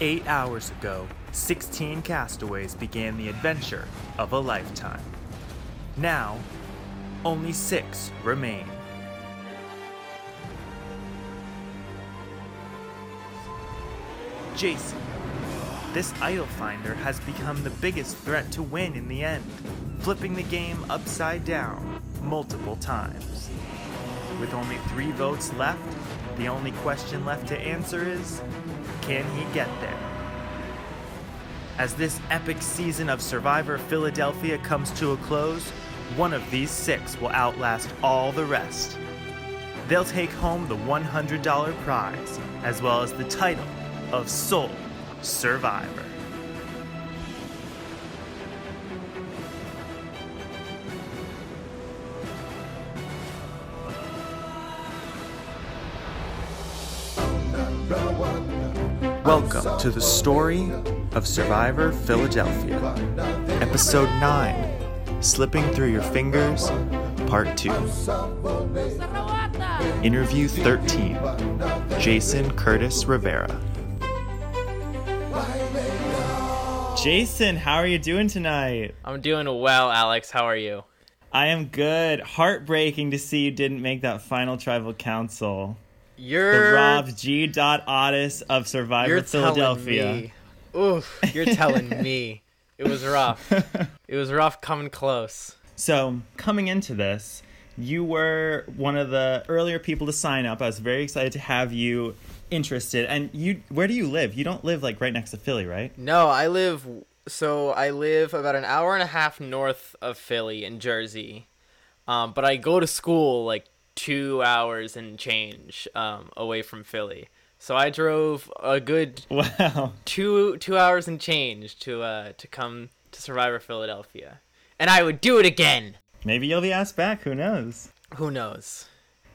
Eight hours ago, 16 castaways began the adventure of a lifetime. Now, only six remain. Jason, this idol finder has become the biggest threat to win in the end, flipping the game upside down multiple times. With only three votes left, the only question left to answer is can he get there? As this epic season of Survivor Philadelphia comes to a close, one of these six will outlast all the rest. They'll take home the $100 prize, as well as the title of Sole Survivor. To the story of Survivor Philadelphia, Episode 9 Slipping Through Your Fingers, Part 2. Interview 13 Jason Curtis Rivera. Jason, how are you doing tonight? I'm doing well, Alex. How are you? I am good. Heartbreaking to see you didn't make that final tribal council. You're the Rob G. Dot Otis of Survivor you're Philadelphia. telling me. Oof, you're telling me. It was rough. It was rough coming close. So, coming into this, you were one of the earlier people to sign up. I was very excited to have you interested. And you, where do you live? You don't live like right next to Philly, right? No, I live so I live about an hour and a half north of Philly in Jersey. Um, but I go to school like two hours and change um, away from Philly. So I drove a good Wow. two two hours and change to uh to come to Survivor Philadelphia, and I would do it again. Maybe you'll be asked back. Who knows? Who knows?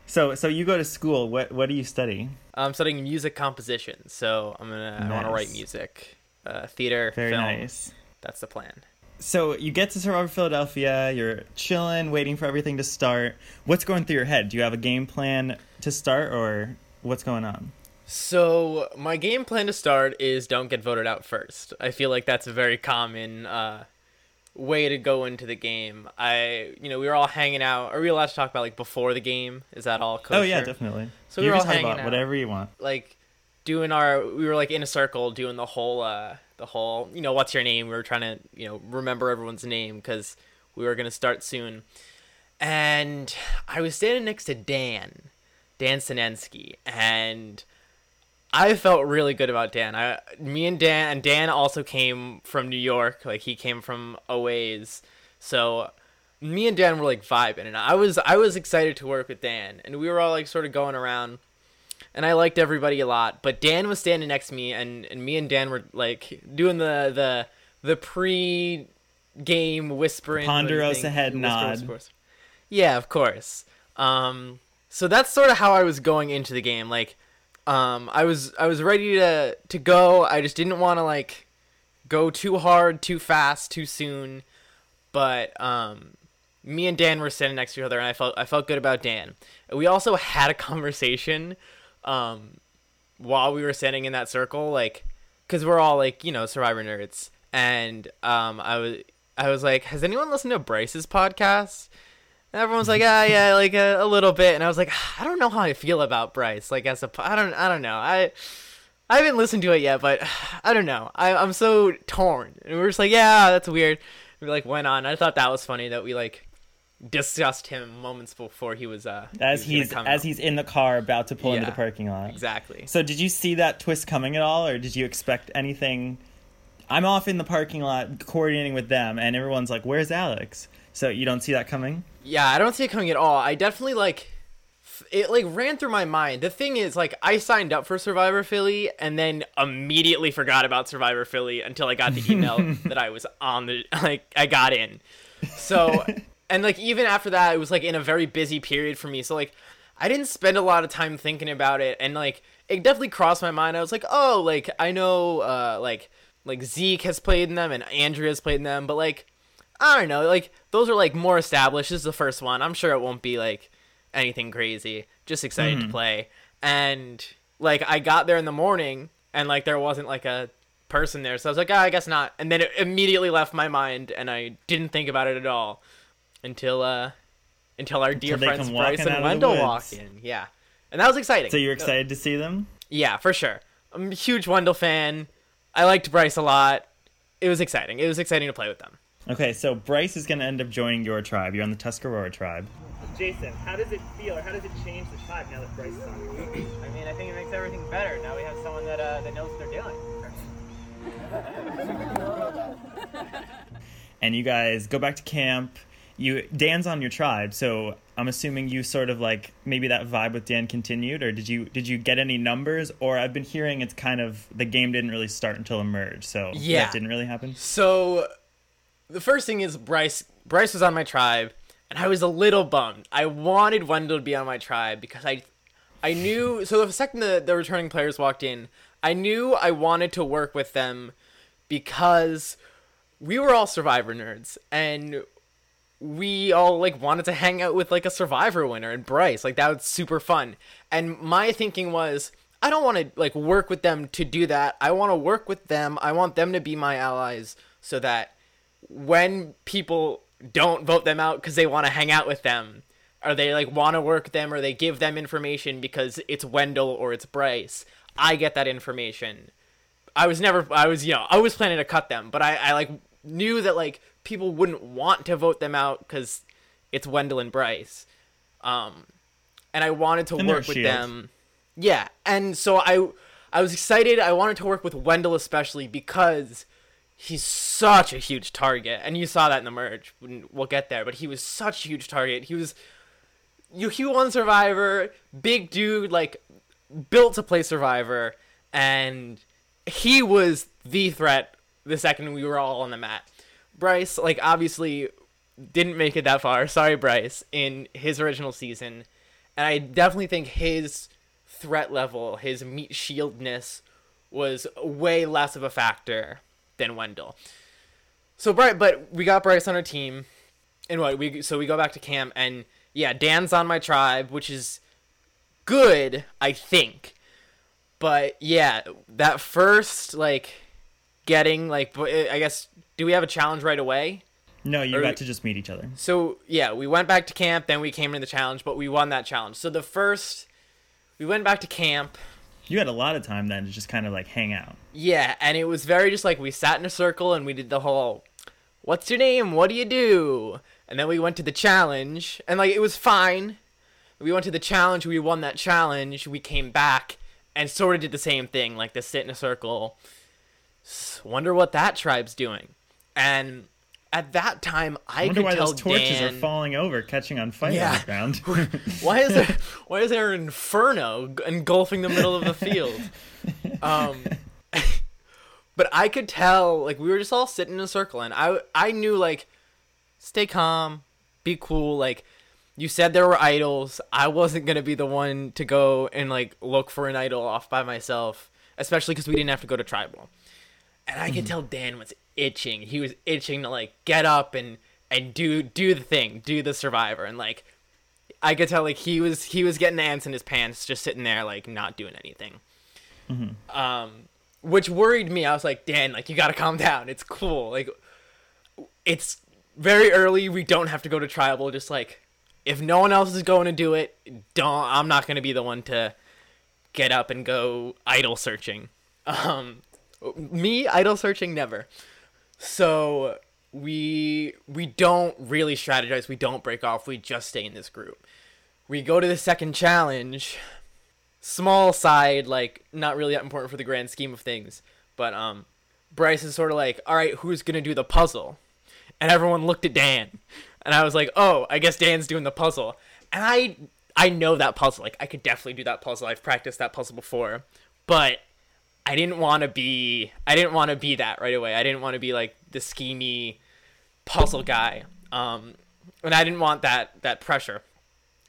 So, so you go to school. What, what do you study? I'm studying music composition, so I'm gonna I want to write music, uh, theater, Very film. nice. That's the plan. So you get to Survivor Philadelphia. You're chilling, waiting for everything to start. What's going through your head? Do you have a game plan to start, or what's going on? So my game plan to start is don't get voted out first. I feel like that's a very common uh, way to go into the game. I, you know, we were all hanging out. Are we allowed to talk about like before the game? Is that all? Kosher? Oh yeah, definitely. So you we were can all talk hanging about out. whatever you want. like doing our we were like in a circle doing the whole uh the whole you know what's your name? We were trying to you know remember everyone's name because we were to start soon. And i was standing next to dan dan sinensky and i felt really good about dan. I me and dan and dan also came from new york like he came from a ways so me and dan were like vibing and i was i was excited to work with dan and we were all like sort of going around and I liked everybody a lot. But Dan was standing next to me, and, and me and Dan were like doing the the the pre game whispering, Ponderosa head nod. whisper, whisper. Yeah, of course. Um, so that's sort of how I was going into the game. Like, um, I was I was ready to to go. I just didn't want to like go too hard, too fast, too soon. But um, me and Dan were standing next to each other, and I felt I felt good about Dan. We also had a conversation um, while we were standing in that circle, like, because we're all like you know Survivor nerds, and um, I was I was like, has anyone listened to Bryce's podcast? And everyone's like, ah, yeah, like a, a little bit, and I was like, I don't know how I feel about Bryce, like as a, I don't I don't know I. I haven't listened to it yet, but I don't know. I, I'm so torn. And we are just like, yeah, that's weird. We like went on. I thought that was funny that we like discussed him moments before he was uh As he was he's as out. he's in the car about to pull into the parking lot. exactly. So did you see that twist coming at all, or did you expect anything? I'm off in the parking lot coordinating with them, and everyone's like, "Where's Alex?" So you don't see that coming. Yeah, I don't see it coming at all. I definitely like it like ran through my mind. The thing is like I signed up for Survivor Philly and then immediately forgot about Survivor Philly until I got the email that I was on the like I got in. So and like even after that it was like in a very busy period for me. So like I didn't spend a lot of time thinking about it and like it definitely crossed my mind. I was like, "Oh, like I know uh like like Zeke has played in them and Andrea has played in them, but like I don't know, like those are like more established. This is the first one. I'm sure it won't be like anything crazy. Just excited to play. And like I got there in the morning and like there wasn't like a person there, so I was like, oh, I guess not. And then it immediately left my mind, and I didn't think about it at all until uh until our dear they friends Bryce and Wendell walk in. Yeah, and that was exciting. So you're excited to see them? Yeah, for sure. I'm a huge Wendell fan. I liked Bryce a lot. It was exciting. It was exciting to play with them. Okay, so Bryce is going to end up joining your tribe. You're on the Tuscarora tribe. Jason, how does it feel, or how does it change the tribe now that Bryce is on your team? I mean, I think it makes everything better. Now we have someone that uh, that knows what they're doing. And you guys go back to camp. You Dan's on your tribe, so I'm assuming you sort of like maybe that vibe with Dan continued, or did you did you get any numbers? Or I've been hearing it's kind of the game didn't really start until emerge, so Yeah. that didn't really happen. So the first thing is Bryce Bryce was on my tribe and I was a little bummed. I wanted Wendell to be on my tribe because I I knew so the second the, the returning players walked in, I knew I wanted to work with them because we were all survivor nerds and we all like wanted to hang out with like a survivor winner and Bryce. Like that was super fun. And my thinking was I don't want to like work with them to do that. I want to work with them. I want them to be my allies so that when people don't vote them out cuz they want to hang out with them or they like want to work them or they give them information because it's Wendell or it's Bryce, I get that information. I was never I was you know I was planning to cut them, but I I like knew that like people wouldn't want to vote them out because it's Wendell and Bryce, um, and I wanted to And work with them. Yeah, and so I I was excited. I wanted to work with Wendell especially because he's such a huge target, and you saw that in the merge. We'll we'll get there, but he was such a huge target. He was you he won Survivor, big dude, like built to play Survivor, and he was the threat the second we were all on the mat. Bryce, like obviously didn't make it that far. Sorry, Bryce, in his original season. And I definitely think his threat level, his meat shieldness was way less of a factor than Wendell. So Bryce, but we got Bryce on our team. And what we so we go back to camp and yeah, Dan's on my tribe, which is good, I think. But yeah, that first like getting like I guess do we have a challenge right away? No, you Or- got to just meet each other. So yeah, we went back to camp, then we came in the challenge, but we won that challenge. So the first we went back to camp. You had a lot of time then to just kind of like hang out. Yeah, and it was very just like we sat in a circle and we did the whole what's your name? What do you do? And then we went to the challenge and like it was fine. We went to the challenge, we won that challenge, we came back and sort of did the same thing, like the sit in a circle. Wonder what that tribe's doing. And at that time I, I wonder could why those torches Dan, are falling over, catching on fire Yeah. on the ground. why is there why is there an inferno engulfing the middle of the field um but i could tell like we were just all sitting in a circle and i i knew like stay calm be cool like you said there were idols i wasn't gonna be the one to go and like look for an idol off by myself especially because we didn't have to go to tribal and I could tell Dan was itching. He was itching to like get up and and do do the thing, do the survivor, and like I could tell like he was he was getting ants in his pants, just sitting there like not doing anything. Um, which worried me. I was like, Dan, like you gotta calm down. It's cool. Like it's very early. We don't have to go to tribal. Just like if no one else is going to do it, don't. I'm not gonna be the one to get up and go idol searching. Um, me idol searching never. So we we don't really strategize. We don't break off. We just stay in this group. We go to the second challenge. Small side, like not really that important for the grand scheme of things. But um, Bryce is sort of like, all right, who's gonna do the puzzle? And everyone looked at Dan, and I was like, oh, I guess Dan's doing the puzzle. And I I know that puzzle. Like I could definitely do that puzzle. I've practiced that puzzle before, but I didn't want to be I didn't want to be that right away. I didn't want to be like the schemy puzzle guy. Um and I didn't want that that pressure.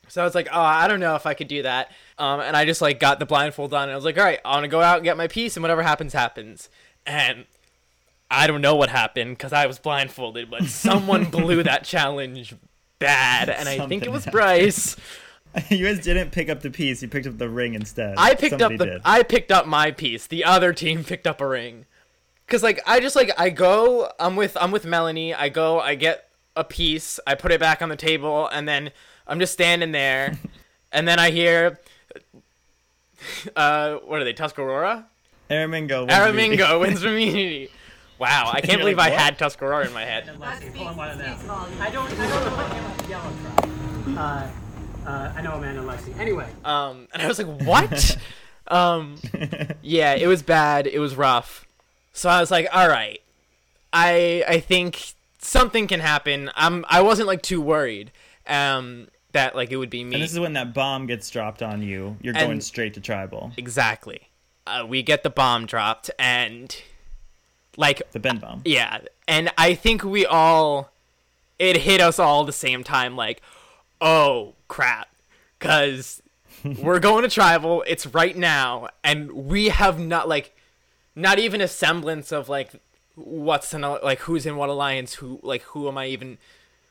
So I was like, "Oh, I don't know if I could do that." Um and I just like got the blindfold on and I was like, "All right, I want to go out and get my piece and whatever happens happens." And I don't know what happened cuz I was blindfolded, but someone blew that challenge bad and I think it was happened. Bryce. you guys didn't pick up the piece. You picked up the ring instead. I picked Somebody up the did. I picked up my piece. The other team picked up a ring. Cuz like I just like I go I'm with I'm with Melanie. I go I get a piece. I put it back on the table and then I'm just standing there and then I hear uh what are they? Tuscarora? Aramingo. wins the- Aramingo wins immunity. Wow, I can't believe like, I had Tuscarora in my head. Lexi, pull on one of them. I don't, I don't know what yellow tribe. Uh, uh, I know Amanda and Lexi. Anyway, Um, and I was like, what? um, yeah, it was bad. It was rough. So I was like, all right, I I think something can happen. I'm I wasn't like too worried. Um, that like it would be me. And this is when that bomb gets dropped on you. You're going straight to tribal. exactly. Uh, we get the bomb dropped and like The Ben bomb. Yeah, and I think we all it hit us all the same time like, "Oh, crap." Cuz we're going to tribal, it's right now, and we have not like not even a semblance of like what's in a, like who's in what alliance, who like who am I even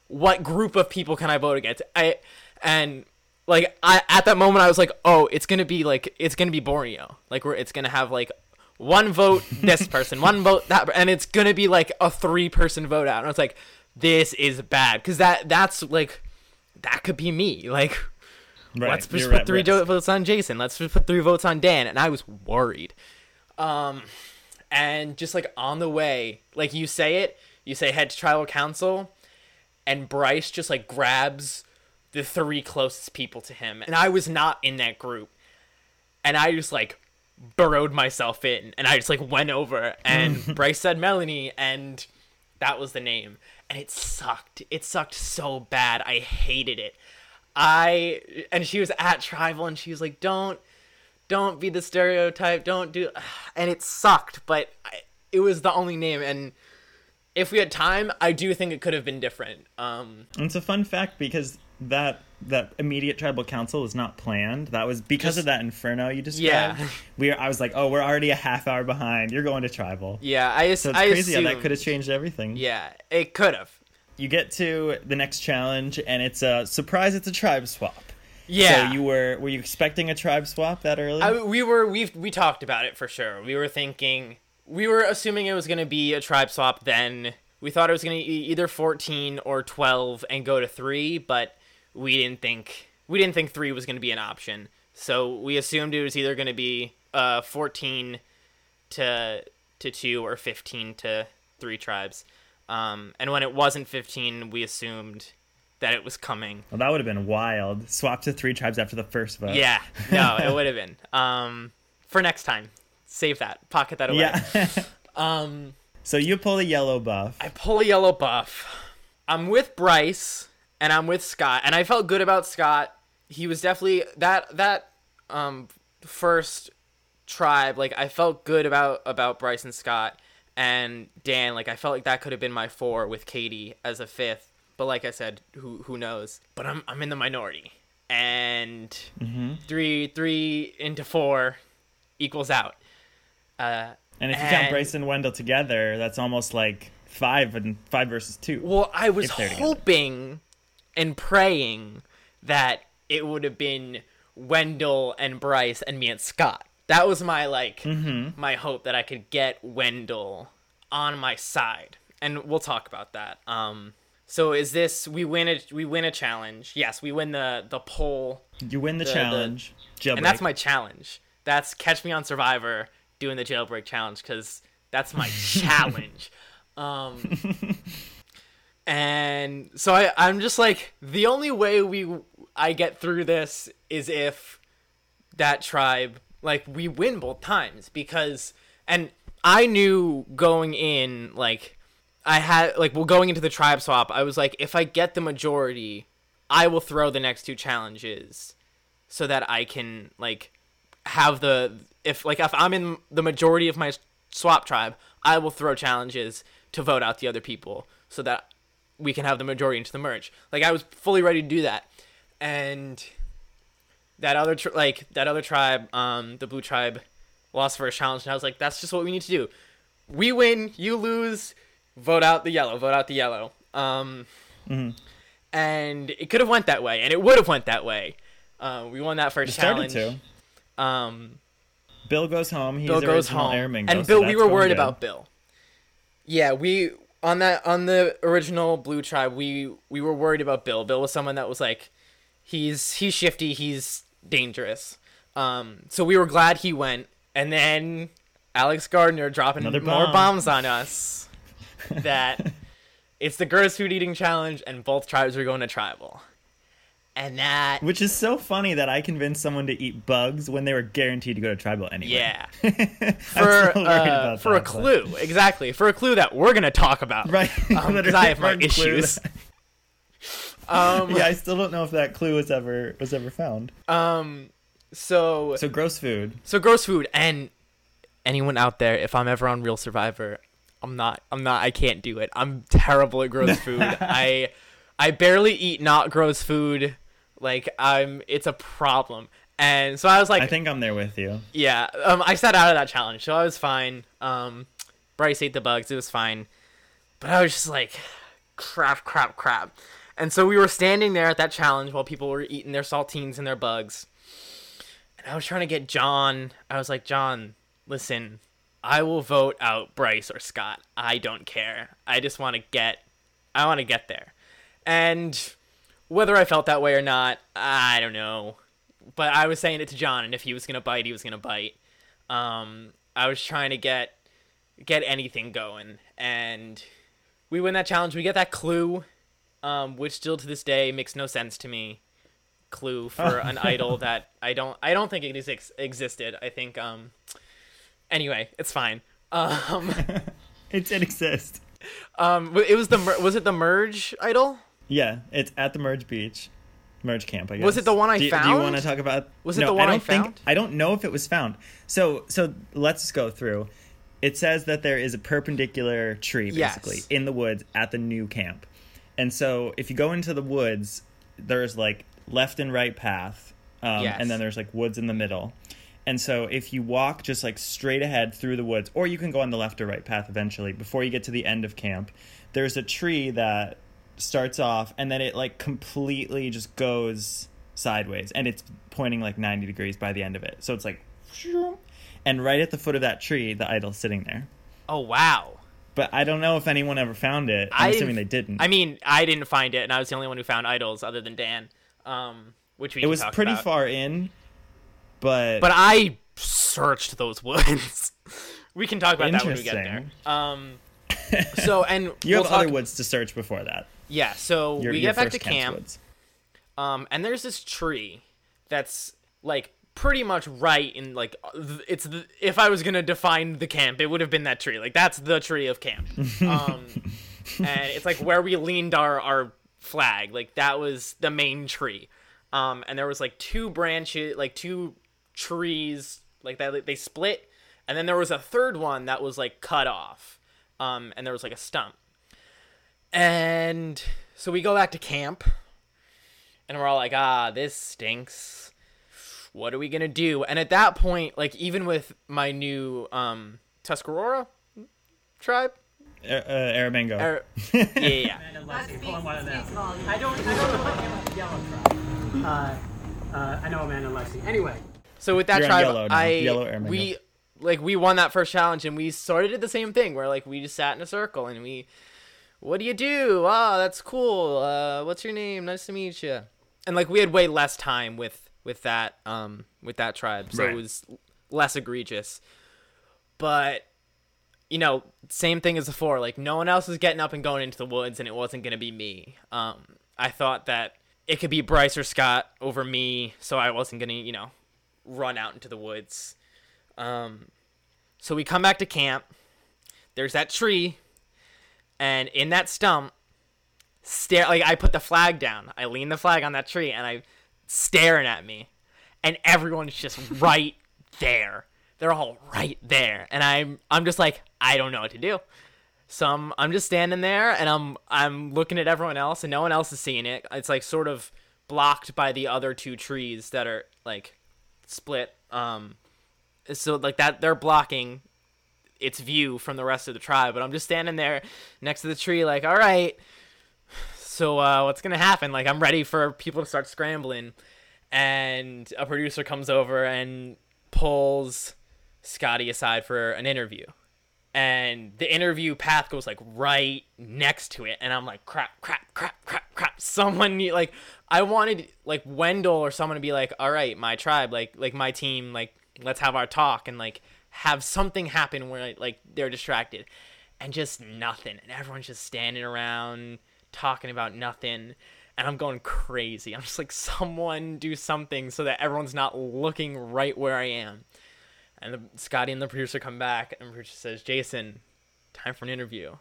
what group of people can I vote against? I and like I at that moment I was like, "Oh, it's going to be like it's going to be Borneo." Like we're it's going to have like one vote this person, one vote that, and it's gonna be like a three person vote out. And I was like, this is bad because that that's like that could be me. Like Right. let's just you're put three votes on Jason. Let's just put three votes on Dan. And I was worried. Um, and just like on the way, like you say it, you say head to tribal council, and Bryce just like grabs the three closest people to him, and I was not in that group, and I just like burrowed myself in, and I just like went over, and Bryce said Melanie, and that was the name, and it sucked. It sucked so bad. I hated it. I and she was at tribal, and she was like, "Don't." Don't be the stereotype. Don't do, and it sucked. But I, it was the only name, and if we had time, I do think it could have been different. Um, it's a fun fact because that that immediate tribal council was not planned. That was because Just- of that inferno you described. Yeah. We I was like, oh, we're already a half hour behind. You're going to tribal. yeah, I, So it's I crazy how that could have changed everything. Yeah, it could have. You get to the next challenge, and it's a surprise. It's a tribe swap. Yeah, So you were were you expecting a tribe swap that early? I, we were we we talked about it for sure. We were thinking we were assuming it was going to be a tribe swap. Then we thought it was going to be either fourteen or twelve and go to three, but we didn't think we didn't think three was going to be an option. So we assumed it was either going to be uh fourteen to to two or fifteen to three tribes. Um, and when it wasn't fifteen, we assumed that it was coming. well, that would have been wild. Swap to three tribes after the first vote. Yeah, no, it would have been. Um, for next time, save that, pocket that away. Yeah. Um, so you pull a yellow buff. I pull a yellow buff. I'm with Bryce and I'm with Scott, and I felt good about Scott. He was definitely that that um first tribe. Like I felt good about about Bryce and Scott and Dan. Like I felt like that could have been my four with Katie as a fifth. But like I said, who who knows? But I'm I'm in the minority, and three three into four equals out. Uh, And if you count And- Bryce and Wendell together, that's almost like five and five versus two. Well, I was hoping together. And praying that it would have been Wendell and Bryce and me and Scott. That was my like Mm-hmm. my hope that I could get Wendell on my side. And we'll talk about that. Um so is this we win a we win a challenge. Yes, we win the the poll you win the, the- challenge. Jailbreak. and that's my challenge. That's catch me on Survivor doing the jailbreak challenge because that's my challenge. Um, and so I, I'm just like the only way we I get through this is if that tribe like we win both times because and I knew going in like I had like well going into the tribe swap I was like if I get the majority I will throw the next two challenges so that I can like have the if like if I'm in the majority of my swap tribe, I will throw challenges to vote out the other people so that we can have the majority into the merge. Like I was fully ready to do that, and that other tr- like that other tribe, um, the blue tribe, lost first challenge, and I was like, that's just what we need to do. We win, you lose, vote out the yellow, vote out the yellow. Um, and it could have went that way, and it would have went that way. Uh, we won that first started challenge. to. Um, Bill goes home. He's Bill goes home, Airman and Bill. so we were worried good. about Bill. Yeah, we on that on the original Blue Tribe. We we were worried about Bill. Bill was someone that was like, he's he's shifty. He's dangerous. Um, so we were glad he went, and then Alex Gardner dropping Another more bombs on us. that it's the gross food eating challenge, and both tribes are going to tribal, and that Which is so funny that I convinced someone to eat bugs when they were guaranteed to go to tribal anyway. yeah. For uh, for a that, but- clue exactly for a clue that we're gonna talk about Right. um, 'cause I have my issues um yeah, I still don't know if that clue was ever was ever found. um so So gross food. so gross food and anyone out there if i'm ever on real survivor i'm not i'm not i can't do it i'm terrible at gross food i i barely eat not gross food like i'm it's a problem and so i was like I think I'm there with you. Yeah, um, I sat out of that challenge, so I was fine. Um, Bryce ate the bugs; it was fine. But I was just like, crap, crap, crap. And so we were standing there at that challenge while people were eating their saltines and their bugs. And I was trying to get John. I was like, John, listen, I will vote out Bryce or Scott. I don't care. I just want to get, I want to get there. And whether I felt that way or not, I don't know but I was saying it to John, and if he was gonna bite, he was gonna bite. Um, I was trying to get get anything going, and we win that challenge. We get that clue, um, which still to this day makes no sense to me. Clue for an idol that I don't I don't think it ex- existed. I think um. Anyway, it's fine. Um, It did exist. um, it was the mer- was it the merge idol? Yeah, it's at the Merge Beach, Merge Camp. I guess. Was it the one I do, you- Do you want to talk about? Was it no, the one I don't think, found? I don't know if it was found. So, so let's go through. It says that there is a perpendicular tree, Yes. basically, in the woods at the new camp, and so if you go into the woods, there's like left and right path, um, Yes. and then there's like woods in the middle. And so if you walk just like straight ahead through the woods, or you can go on the left or right path eventually, before you get to the end of camp, there's a tree that starts off and then it like completely just goes sideways and it's pointing like 90 degrees by the end of it. So it's like and right at the foot of that tree, the idol's sitting there. Oh wow. But I don't know if anyone ever found it. I'm I assuming they didn't-. I mean, I didn't find it, and I was the only one who found idols other than Dan. Um, which we it was pretty about. far in, but But I searched those woods. we can talk about that when we get there. Um, so and you we'll have talk, other woods to search before that. Yeah, so Your, we get back to camp. Um, and there's this tree that's like pretty much right in like it's the, if I was gonna define the camp, it would have been that tree. Like that's the tree of camp. Um, and it's like where we leaned our our flag. Like that was the main tree. Um, and there was like two branches, like two trees, like that. Like, they split, and then there was a third one that was like cut off. Um, and there was like a stump. And so we go back to camp, and we're all like, ah, this stinks. What are we gonna do? And at that point, like even with my new um Tuscarora tribe, Uh, uh, Aramingo. or, yeah, yeah, yeah. And Leslie, pulling one of them. I don't, I don't know what yellow tribe. Uh, uh, I know Amanda and Lexi. Anyway, So with that You're tribe, yellow. I Yellow we like we won that first challenge, and we sort of did the same thing. Where like we just sat in a circle and we, what do you do? Oh, that's cool. Uh, what's your name? Nice to meet you. And like we had way less time with with that um with that tribe, so Right. it was less egregious. But you know, same thing as before. Like no one else was getting up and going into the woods, and it wasn't gonna be me. Um, I thought that it could be Bryce or Scott over me, so I wasn't gonna, you know, run out into the woods. Um, so we come back to camp. There's that tree, and in that stump, stare like I put the flag down. I lean the flag on that tree, and I staring at me, and everyone's just right there. They're all right there, and I'm I'm just like I don't know what to do. So I'm, I'm just standing there, and I'm I'm looking at everyone else, and no one else is seeing it. It's like sort of blocked by the other two trees that are like split. Um, so like that they're blocking its view from the rest of the tribe. But I'm just standing there next to the tree, like, all right. So uh, what's gonna happen? Like I'm ready for people to start scrambling, and a producer comes over and pulls Scotty aside for an interview. And the interview path goes like right next to it, and I'm like, crap, crap, crap, crap, crap. Someone need like, I wanted like Wendell or someone to be like, all right, my tribe, like, like my team, like, let's have our talk and like have something happen where like they're distracted, and just nothing, and everyone's just standing around talking about nothing and I'm going crazy. I'm just like, someone do something so that everyone's not looking right where I am. And the, Scotty and the producer come back, and the producer says, Jason, time for an interview.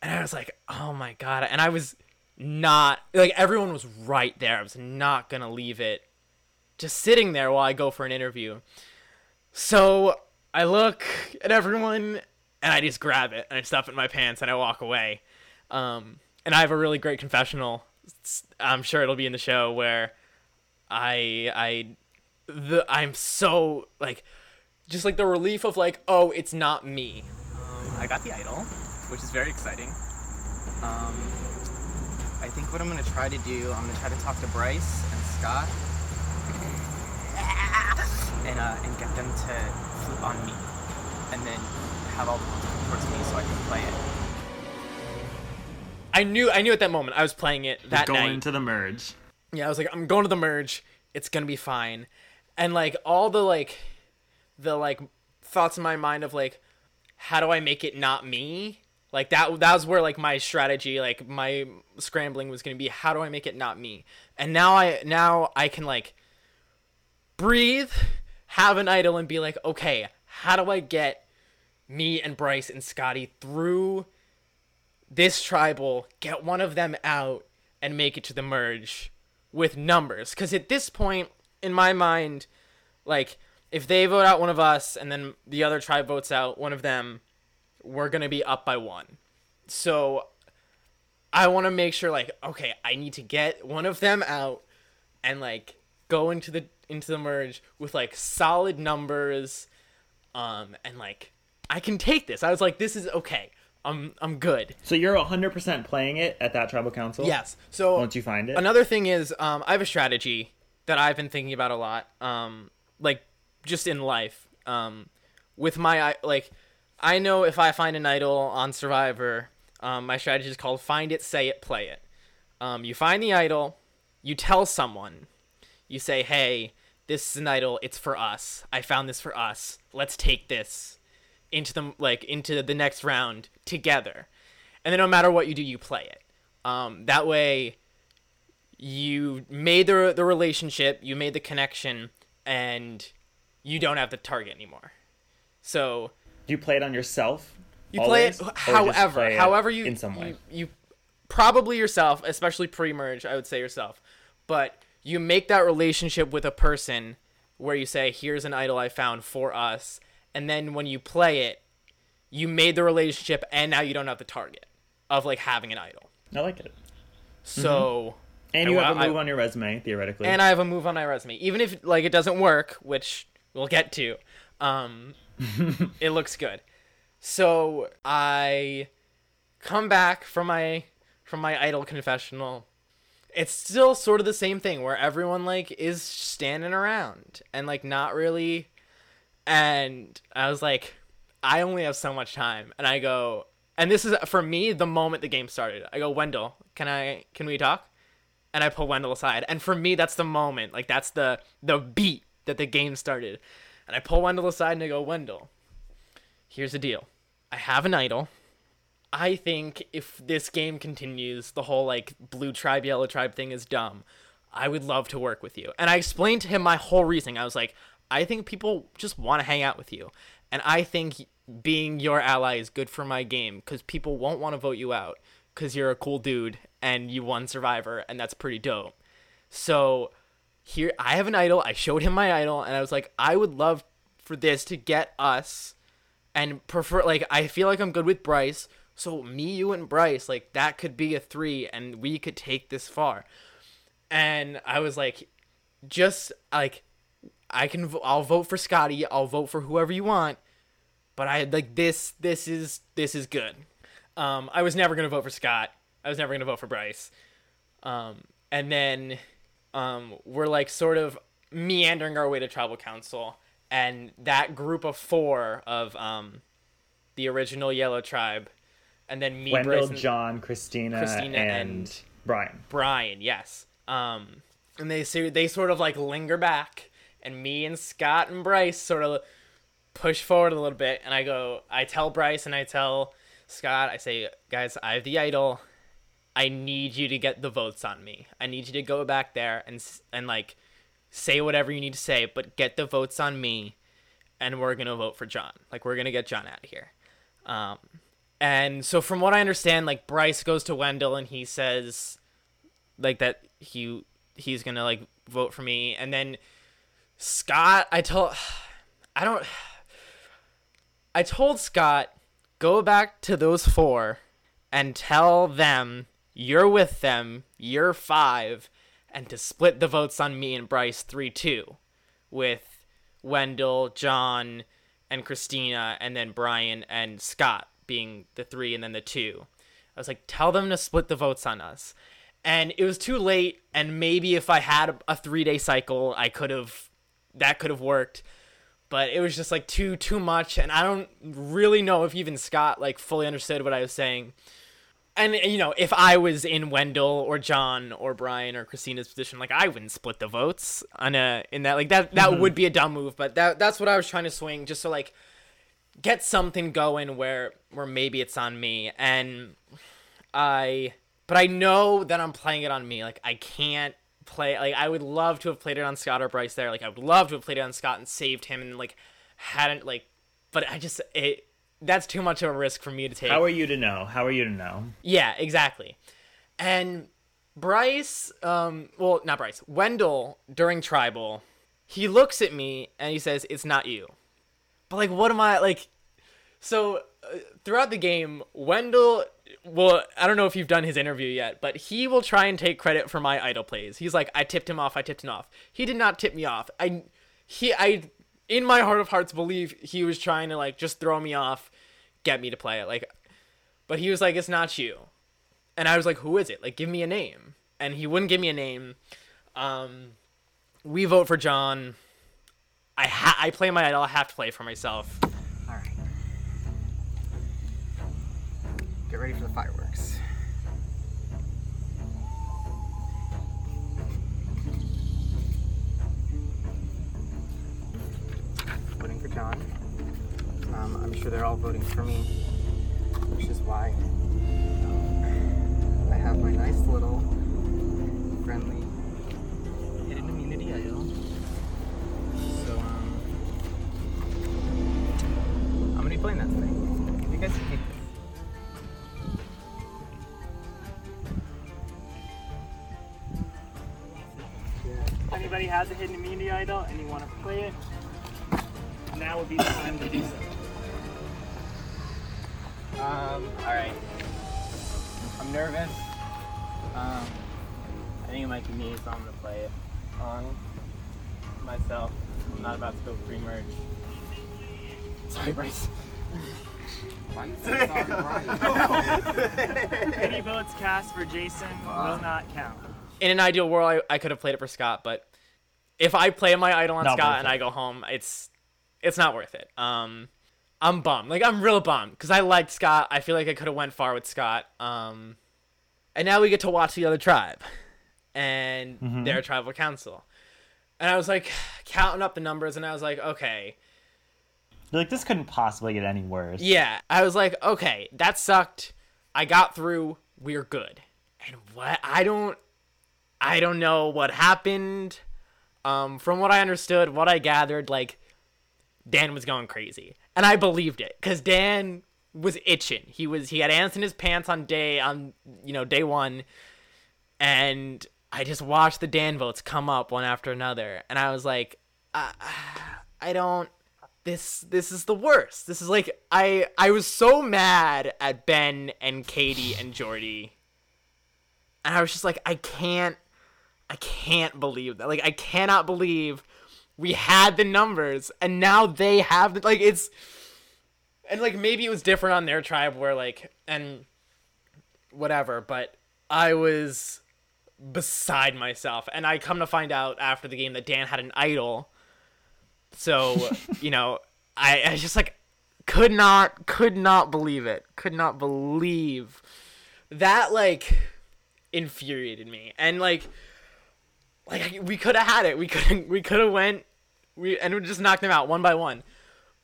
And I was like, oh my God. And I was not, like, everyone was right there. I was not going to leave it just sitting there while I go for an interview. So I look at everyone, and I just grab it, and I stuff it in my pants, and I walk away. Um, and I have a really great confessional I'm sure it'll be in the show where I I the I'm so like just like the relief of like oh it's not me. Um, I got the idol, which is very exciting. Um, I think what I'm gonna try to do, I'm gonna try to talk to Bryce and Scott, and uh, and get them to on me, and then have all the come towards me so I can play it. I knew I knew at that moment I was playing it that going night. to the merge. Yeah, I was like, I'm going to the merge. It's gonna be fine. And like all the like, the like thoughts in my mind of like, how do I make it not me? Like that that was where like my strategy, like my scrambling was gonna be. How do I make it not me? And now I now I can like breathe, have an idol, and be like, okay, how do I get me and Bryce and Scotty through this tribal, get one of them out, and make it to the merge with numbers. Because at this point, in my mind, like, if they vote out one of us and then the other tribe votes out one of them, we're going to be up by one. So I want to make sure, like, okay, I need to get one of them out and, like, go into the into the merge with like solid numbers um and like I can take this. I was like this is okay. I'm I'm good. So you're 100% playing it at that tribal council? Yes. So Once you find it? Another thing is, um, I have a strategy that I've been thinking about a lot. Um, like just in life. Um, with my like, I know if I find an idol on Survivor, um, my strategy is called find it, say it, play it. Um, you find the idol, you tell someone, you say, hey, this is an idol. It's for us. I found this for us. Let's take this into the like into the next round together, and then no matter what you do, you play it. Um, that way, you made the the relationship, you made the connection, and you don't have the target anymore. So you play it on yourself? you play it however, play it however you in some way. you, you probably yourself, especially pre-merge, I would say yourself. But you make that relationship with a person where you say, "Here's an idol I found for us," and then when you play it, you made the relationship, and now you don't have the target of like having an idol. I like it. So. And I- you have a move on your resume, theoretically. and I have a move on my resume. Even if like it doesn't work, which we'll get to, um, it looks good. So I come back from my from my idol confessional. It's still sort of the same thing where everyone like is standing around and like not really. And I was like, I only have so much time, and I go, and this is for me the moment the game started. I go, Wendell, can I can we talk? and I pull Wendell aside. And for me, that's the moment. Like that's the the beat that the game started. And I pull Wendell aside and I go, Wendell, here's the deal. I have an idol. I think if this game continues, the whole like blue tribe, yellow tribe thing is dumb. I would love to work with you. And I explained to him my whole reasoning. I was like, I think people just want to hang out with you. And I think being your ally is good for my game because people won't want to vote you out because you're a cool dude and you won Survivor, and that's pretty dope. So here, I have an idol. I showed him my idol, and I was like, I would love for this to get us, and prefer like I feel like I'm good with Bryce. So me, you, and Bryce, like that could be a three, and we could take this far. And I was like, just like I can, I'll vote for Scotty. I'll vote for whoever you want. But I like this. This is this is good. Um, I was never gonna vote for Scott. I was never gonna vote for Bryce. Um, and then um, we're like sort of meandering our way to tribal council, and that group of four of um, the original Yellow Tribe, and then me, Wendell, Bryce, and John, Christina, Christina, and, and- Brian. Brian, yes. Um, and they they sort of like linger back, and me and Scott and Bryce sort of push forward a little bit, and I go, I tell Bryce and I tell Scott, I say, guys, I have the idol. I need you to get the votes on me. I need you to go back there and and like say whatever you need to say, but get the votes on me, and we're gonna vote for John. Like we're gonna get John out of here. Um, and so from what I understand, like Bryce goes to Wendell and he says, like that he he's gonna like vote for me, and then Scott, I told, I don't, I told Scott, go back to those four and tell them you're with them, you're five, and to split the votes on me and Bryce 3 2 with Wendell, John, and Christina, and then Brian and Scott being the three and then the two. I was like, tell them to split the votes on us. And it was too late, and maybe if I had a three day cycle, I could have, that could have worked but it was just like too too much and i don't really know if even scott like fully understood what i was saying and you know if i was in wendell or john or brian or christina's position like i wouldn't split the votes on a in that like that that mm-hmm. would be a dumb move but that that's what i was trying to swing just so like get something going where where maybe it's on me and i but i know that i'm playing it on me like i can't play like I would love to have played it on Scott or Bryce there. Like I would love to have played it on Scott and saved him and like hadn't like but I just it that's too much of a risk for me to take. How are you to know? How are you to know? Yeah, exactly. And Bryce, um, well, not Bryce, Wendell during tribal, he looks at me and he says, "It's not you." But like, what am I like? So uh, throughout the game, Wendell, well, I don't know if you've done his interview yet, but he will try and take credit for my idol plays. He's like, "I tipped him off. I tipped him off." He did not tip me off. I, he, I, in my heart of hearts, believe he was trying to like just throw me off, get me to play it. Like, but he was like, "It's not you." and I was like, "Who is it? Like, give me a name." And he wouldn't give me a name. Um, we vote for John. I ha- I play my idol. I have to play for myself. All right. Get ready for the fireworks. Voting for John. Um, I'm sure they're all voting for me, which is why um, I have my nice little friendly I'm gonna be playing that thing. You guys keep. Anybody has a hidden immunity idol and you want to play it, now would be the time to do so. Um, alright. I'm nervous. Um, I think it might be me, so I'm gonna play it on myself. I'm not about to go pre-merge. Sorry, Bryce. Any votes cast for Jason will not count. In an ideal world, I, I could have played it for Scott, but if I play my idol on Not Scott and it. I go home, it's it's not worth it. Um, I'm bummed. Like I'm real bummed because I liked Scott. I feel like I could have went far with Scott. Um, and now we get to watch the other tribe and Mm-hmm. their tribal council. And I was like counting up the numbers, and I was like, okay, You're like, this couldn't possibly get any worse. Yeah, I was like, okay, that sucked. I got through. We're good. And what I don't I don't know what happened. Um from what I understood, what I gathered like Dan was going crazy. And I believed it cuz Dan was itching. He was he had ants in his pants on day on you know, day 1 and I just watched the Dan votes come up one after another and I was like I, I don't this this is the worst. This is like I I was so mad at Ben and Katie and Jordy. And I was just like I can't I can't believe that. Like I cannot believe we had the numbers and now they have the like it's and like maybe it was different on their tribe where like and whatever, but I was beside myself. And I come to find out after the game that Dan had an idol. So, you know, I, I just like could not could not believe it. Could not believe that like infuriated me. And like like we could have had it. We could we could have went we and we just knocked them out one by one.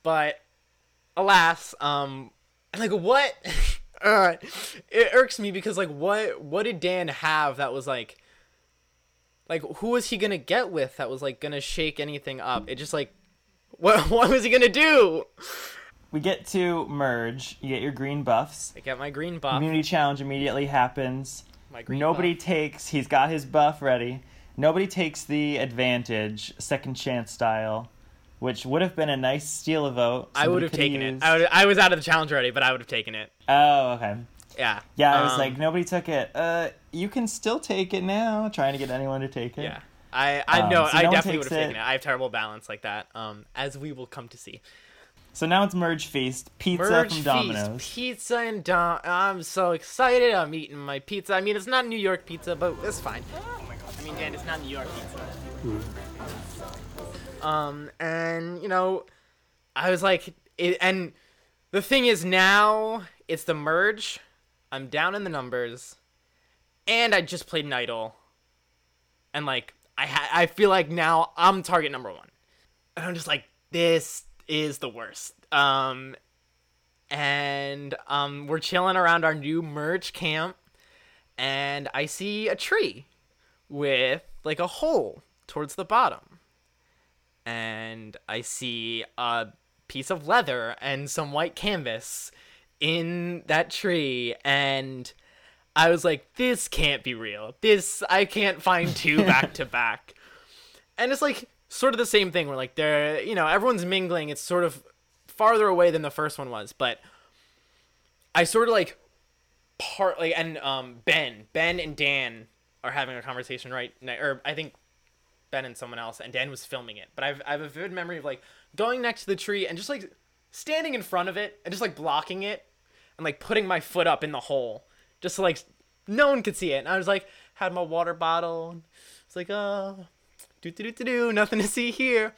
But alas, um like what uh, it irks me because like what what did Dan have that was like like who was he gonna get with that was like gonna shake anything up? It just like what what was he gonna do? We get to merge. You get your green buffs. I get my green buff. Community challenge immediately happens. My green Nobody buff. takes. He's got his buff ready. Nobody takes the advantage, second chance style, which would have been a nice steal a vote. I would have coulda taken used- it. I, would, I was out of the challenge already, but I would have taken it. Oh, okay. Yeah. Yeah, I was Um, like, nobody took it. Uh, you can still take it now. Trying to get anyone to take it. Yeah. I I Um, know so I no definitely would have taken it. I have terrible balance like that. Um, as we will come to see. So now it's merge feast. Pizza Merge from feast, Domino's. pizza and Dom. I'm so excited. I'm eating my pizza. I mean, it's not New York pizza, but it's fine. Oh my god. I mean, Dan, it's not New York pizza. Um, and you know, I was like, it, and the thing is now it's the merge. I'm down in the numbers, and I just played an idol, and like I ha- I feel like now I'm target number one, and I'm just like this is the worst. Um, and um, we're chilling around our new merge camp, and I see a tree with like a hole towards the bottom. And I see a piece of leather and some white canvas in that tree. And I was like this can't be real. This I can't find two back to back. And it's like sort of the same thing where like they're, you know, everyone's mingling. It's sort of farther away than the first one was, but I sort of like part like and um Ben, Ben and Dan are having a conversation right now, or I think Ben and someone else, and Dan was filming it. But I've I have a vivid memory of like going next to the tree and just like standing in front of it and just like blocking it and like putting my foot up in the hole just like no one could see it. And I was like had my water bottle. It's like do do do do do, nothing to see here.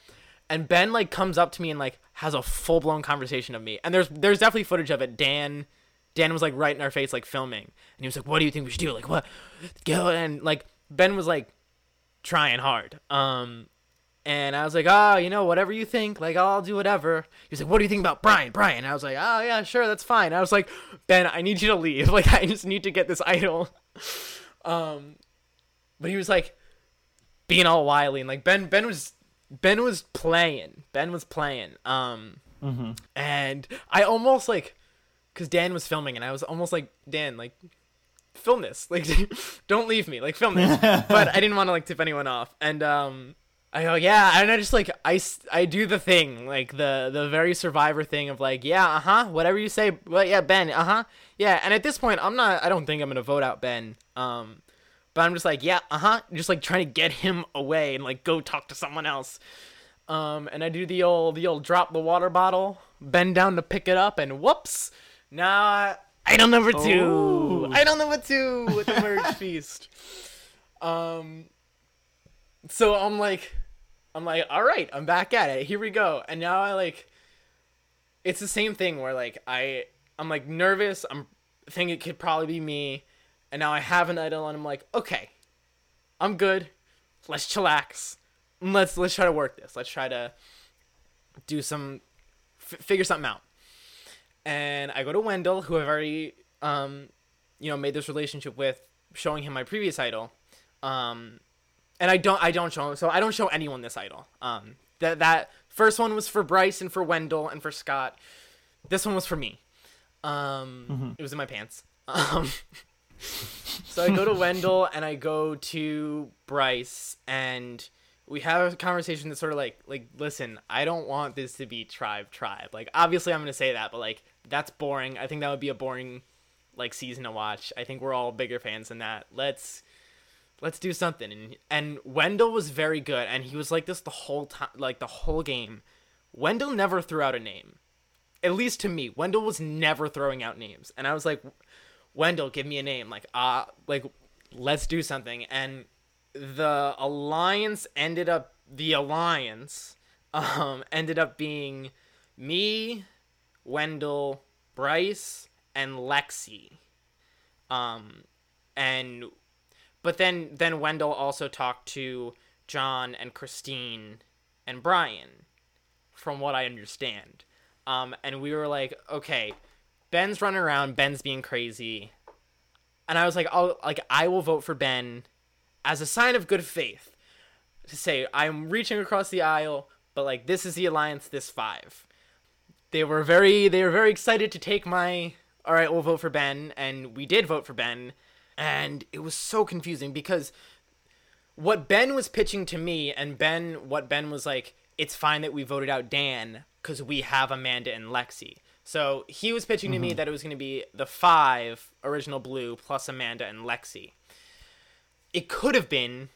And Ben like comes up to me and like has a full blown conversation of me. And there's there's definitely footage of it. Dan Dan was like right in our face like filming, and he was like, "What do you think we should do? Like what? Go!" And like Ben was like trying hard. Um, and I was like, "Oh, you know, whatever you think. Like I'll do whatever." He was like, "What do you think about Brian? Brian?" And I was like, "Oh yeah, sure, that's fine." I was like, "Ben, I need you to leave. Like I just need to get this idol." Um, but he was like being all wily and like Ben Ben was Ben was playing. Ben was playing. Um, and I almost like because Dan was filming and I was almost like Dan like film this like don't leave me like film this but I didn't want to like tip anyone off and um I go yeah and I just like I, I do the thing like the the very survivor thing of like yeah uh huh whatever you say well yeah Ben uh huh yeah and at this point I'm not I don't think I'm gonna vote out Ben um but I'm just like yeah uh huh just like trying to get him away and like go talk to someone else um, and I do the old the old drop the water bottle, bend down to pick it up, and whoops! Now I, item number two, item number two with the merge feast. Um, so I'm like, I'm like, all right, I'm back at it. Here we go. And now I like, it's the same thing where like I I'm like nervous. I'm think it could probably be me, and now I have an idol, and I'm like, okay, I'm good. Let's chillax let's let's try to work this. Let's try to do some f- figure something out. And I go to Wendell, who I've already um, you know made this relationship with, showing him my previous idol. Um, and I don't I don't show so I don't show anyone this idol. Um, that that first one was for Bryce and for Wendell and for Scott. This one was for me. Um, it was in my pants. Um, so I go to Wendell and I go to Bryce and we have a conversation that's sort of like like listen, I don't want this to be tribe tribe. Like obviously I'm gonna say that, but like that's boring. I think that would be a boring like season to watch. I think we're all bigger fans than that. Let's let's do something. And and Wendell was very good, and he was like this the whole time, like the whole game. Wendell never threw out a name, at least to me. Wendell was never throwing out names, and I was like, Wendell, give me a name. Like uh like let's do something. And the alliance ended up the alliance um ended up being me, Wendell, Bryce, and Lexi. Um and but then then Wendell also talked to John and Christine and Brian from what I understand. Um and we were like, okay, Ben's running around, Ben's being crazy. And I was like, I'll like I will vote for Ben as a sign of good faith to say I'm reaching across the aisle, but like this is the alliance, this five. They were very they were very excited to take my all right, we'll vote for Ben, and we did vote for Ben, and it was so confusing because what Ben was pitching to me, and Ben what Ben was like, it's fine that we voted out Dan because we have Amanda and Lexi. So he was pitching to me that it was going to be the five original blue plus Amanda and Lexi. It could have been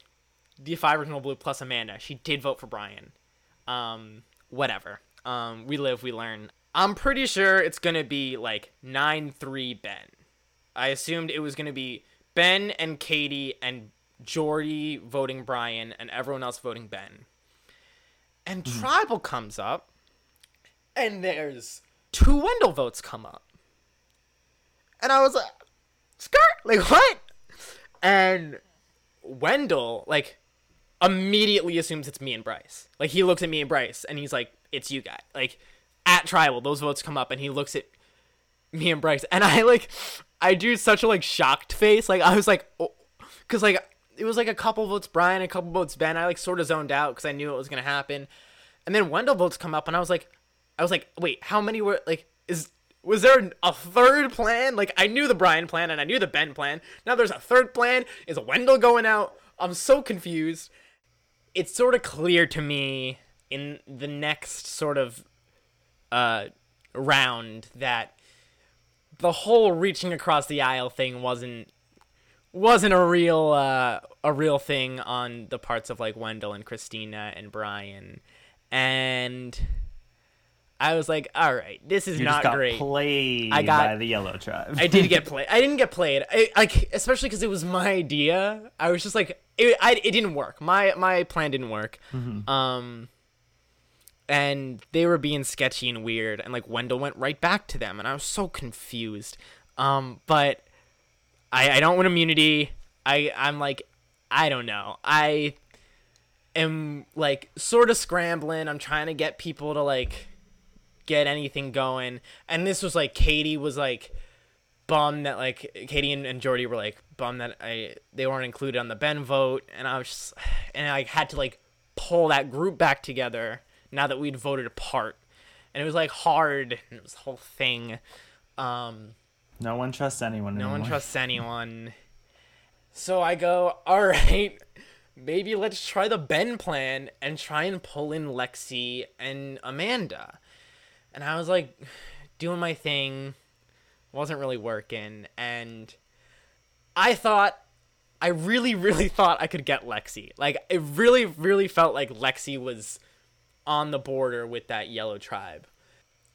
the five original blue plus Amanda. She did vote for Brian. Um, whatever. Um, we live, we learn. I'm pretty sure it's gonna be like nine three Ben. I assumed it was gonna be Ben and Katie and Jordy voting Brian and everyone else voting Ben. And hmm. tribal comes up, and there's two Wendell votes come up, and I was like, "Skirt, like what?" And Wendell like immediately assumes it's me and Bryce. Like he looks at me and Bryce and he's like, "It's you guys." Like at tribal, those votes come up and he looks at me and Bryce and I like I do such a like shocked face. Like I was like oh, cuz like it was like a couple votes Brian, a couple votes Ben. I like sort of zoned out cuz I knew it was to happen. And then Wendell votes come up and I was like I was like, "Wait, how many were like is was there a third plan? Like I knew the Brian plan and I knew the Ben plan. Now there's a third plan. Is Wendell going out? I'm so confused. It's sort of clear to me in the next sort of uh round that the whole reaching across the aisle thing wasn't wasn't a real uh a real thing on the parts of like Wendell and Christina and Brian. And I was like, all right, this is You not great. played I got- by the yellow tribe. I did get played. I didn't get played. I, like especially because it was my idea. I was just like, it, I, it didn't work. My my plan didn't work. Um, and they were being sketchy and weird, and like Wendell went right back to them, and I was so confused. Um, but I I don't win immunity. I I'm like I don't know. I am like sort of scrambling. I'm trying to get people to like get anything going. And this was like Katie was like bummed that like Katie and, and Jordy were like bummed that I they weren't included on the Ben vote, and I was just and I had to like pull that group back together now that we'd voted apart, and it was like hard. And it was the whole thing. Um, no one trusts anyone. no one trusts anyone. So I go, all right, maybe let's try the Ben plan and try and pull in Lexi and Amanda. And I was like, doing my thing, wasn't really working, and I thought, I really, really thought I could get Lexi. Like, it really, really felt like Lexi was on the border with that yellow tribe.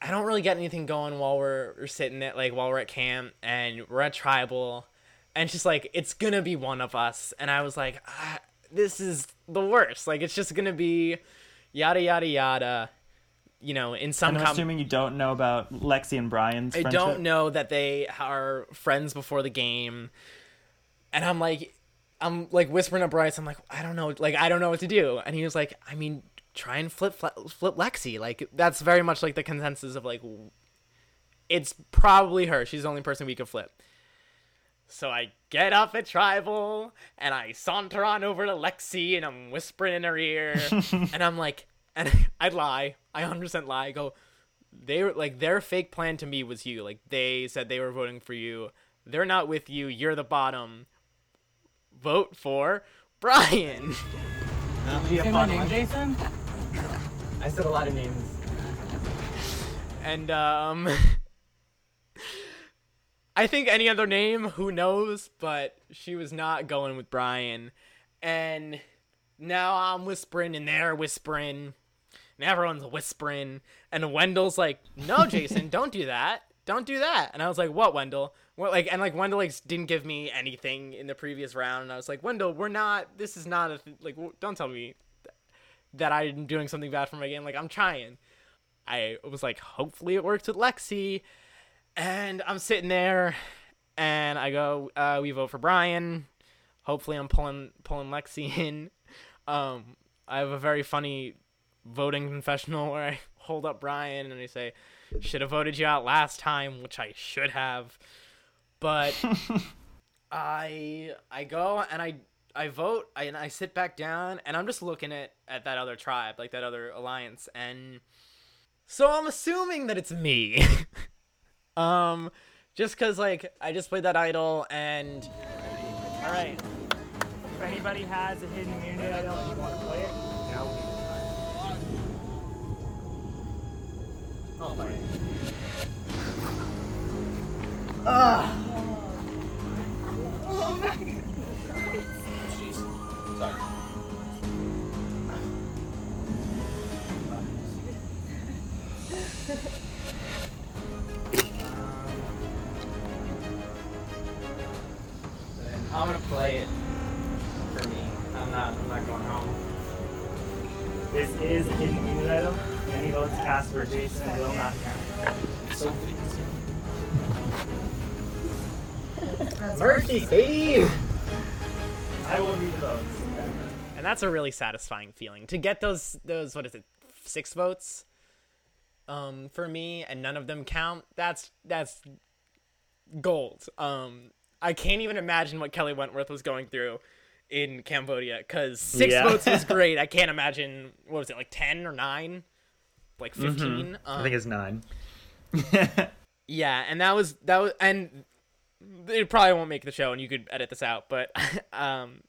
I don't really get anything going while we're, we're sitting at like while we're at camp and we're at tribal, and just like it's gonna be one of us. And I was like, ah, this is the worst. Like it's just gonna be yada yada yada. You know, in some And I'm com- assuming you don't know about Lexi and Brian's I friendship. don't know that they are friends before the game, and I'm like, I'm like whispering to Bryce. I'm like, I don't know, like I don't know what to do. And he was like, I mean, try and flip flip, Lexi. Like that's very much like the consensus of like, it's probably her. She's the only person we could flip. So I get up at tribal and I saunter on over to Lexi and I'm whispering in her ear and I'm like, and I'd lie, I 100% lie. I go, they were like their fake plan to me was you. Like they said they were voting for you. They're not with you. You're the bottom. Vote for Brian. Say my name, Jason. I said a lot of names. And um I think any other name, who knows, but she was not going with Brian. And now I'm whispering and they're whispering. And everyone's whispering. And Wendell's like, No, Jason, don't do that. don't do that. And I was like, what, Wendell? What, like, and like Wendell like didn't give me anything in the previous round, and I was like, Wendell, we're not. This is not a th- like. Don't tell me that I'm doing something bad for my game. Like, I'm trying. I was like, hopefully it works with Lexi, and I'm sitting there, and I go, uh, we vote for Brian. Hopefully, I'm pulling pulling Lexi in. Um, I have a very funny voting confessional where I hold up Brian and I say, "Should have voted you out last time," which I should have, but I I go and I I vote I, and I sit back down and I'm just looking at at that other tribe, like that other alliance, and so I'm assuming that it's me. um, just cause like I just played that idol and All right. If anybody has a hidden immunity idol and you want to play it, now would be I'm gonna play it for me. I'm not I'm not going home. This is a hidden immunity idol. Any votes cast for Jason will not count. Mercy, baby. I will read the votes. and that's a really satisfying feeling to get those those what is it six votes um for me and none of them count that's that's gold um i can't even imagine what kelley wentworth was going through in cambodia because six Yeah. votes is great i can't imagine what was it like 10 or 9 like 15 I um, think it's nine. yeah, and that was that was and it probably won't make the show, and you could edit this out. But um,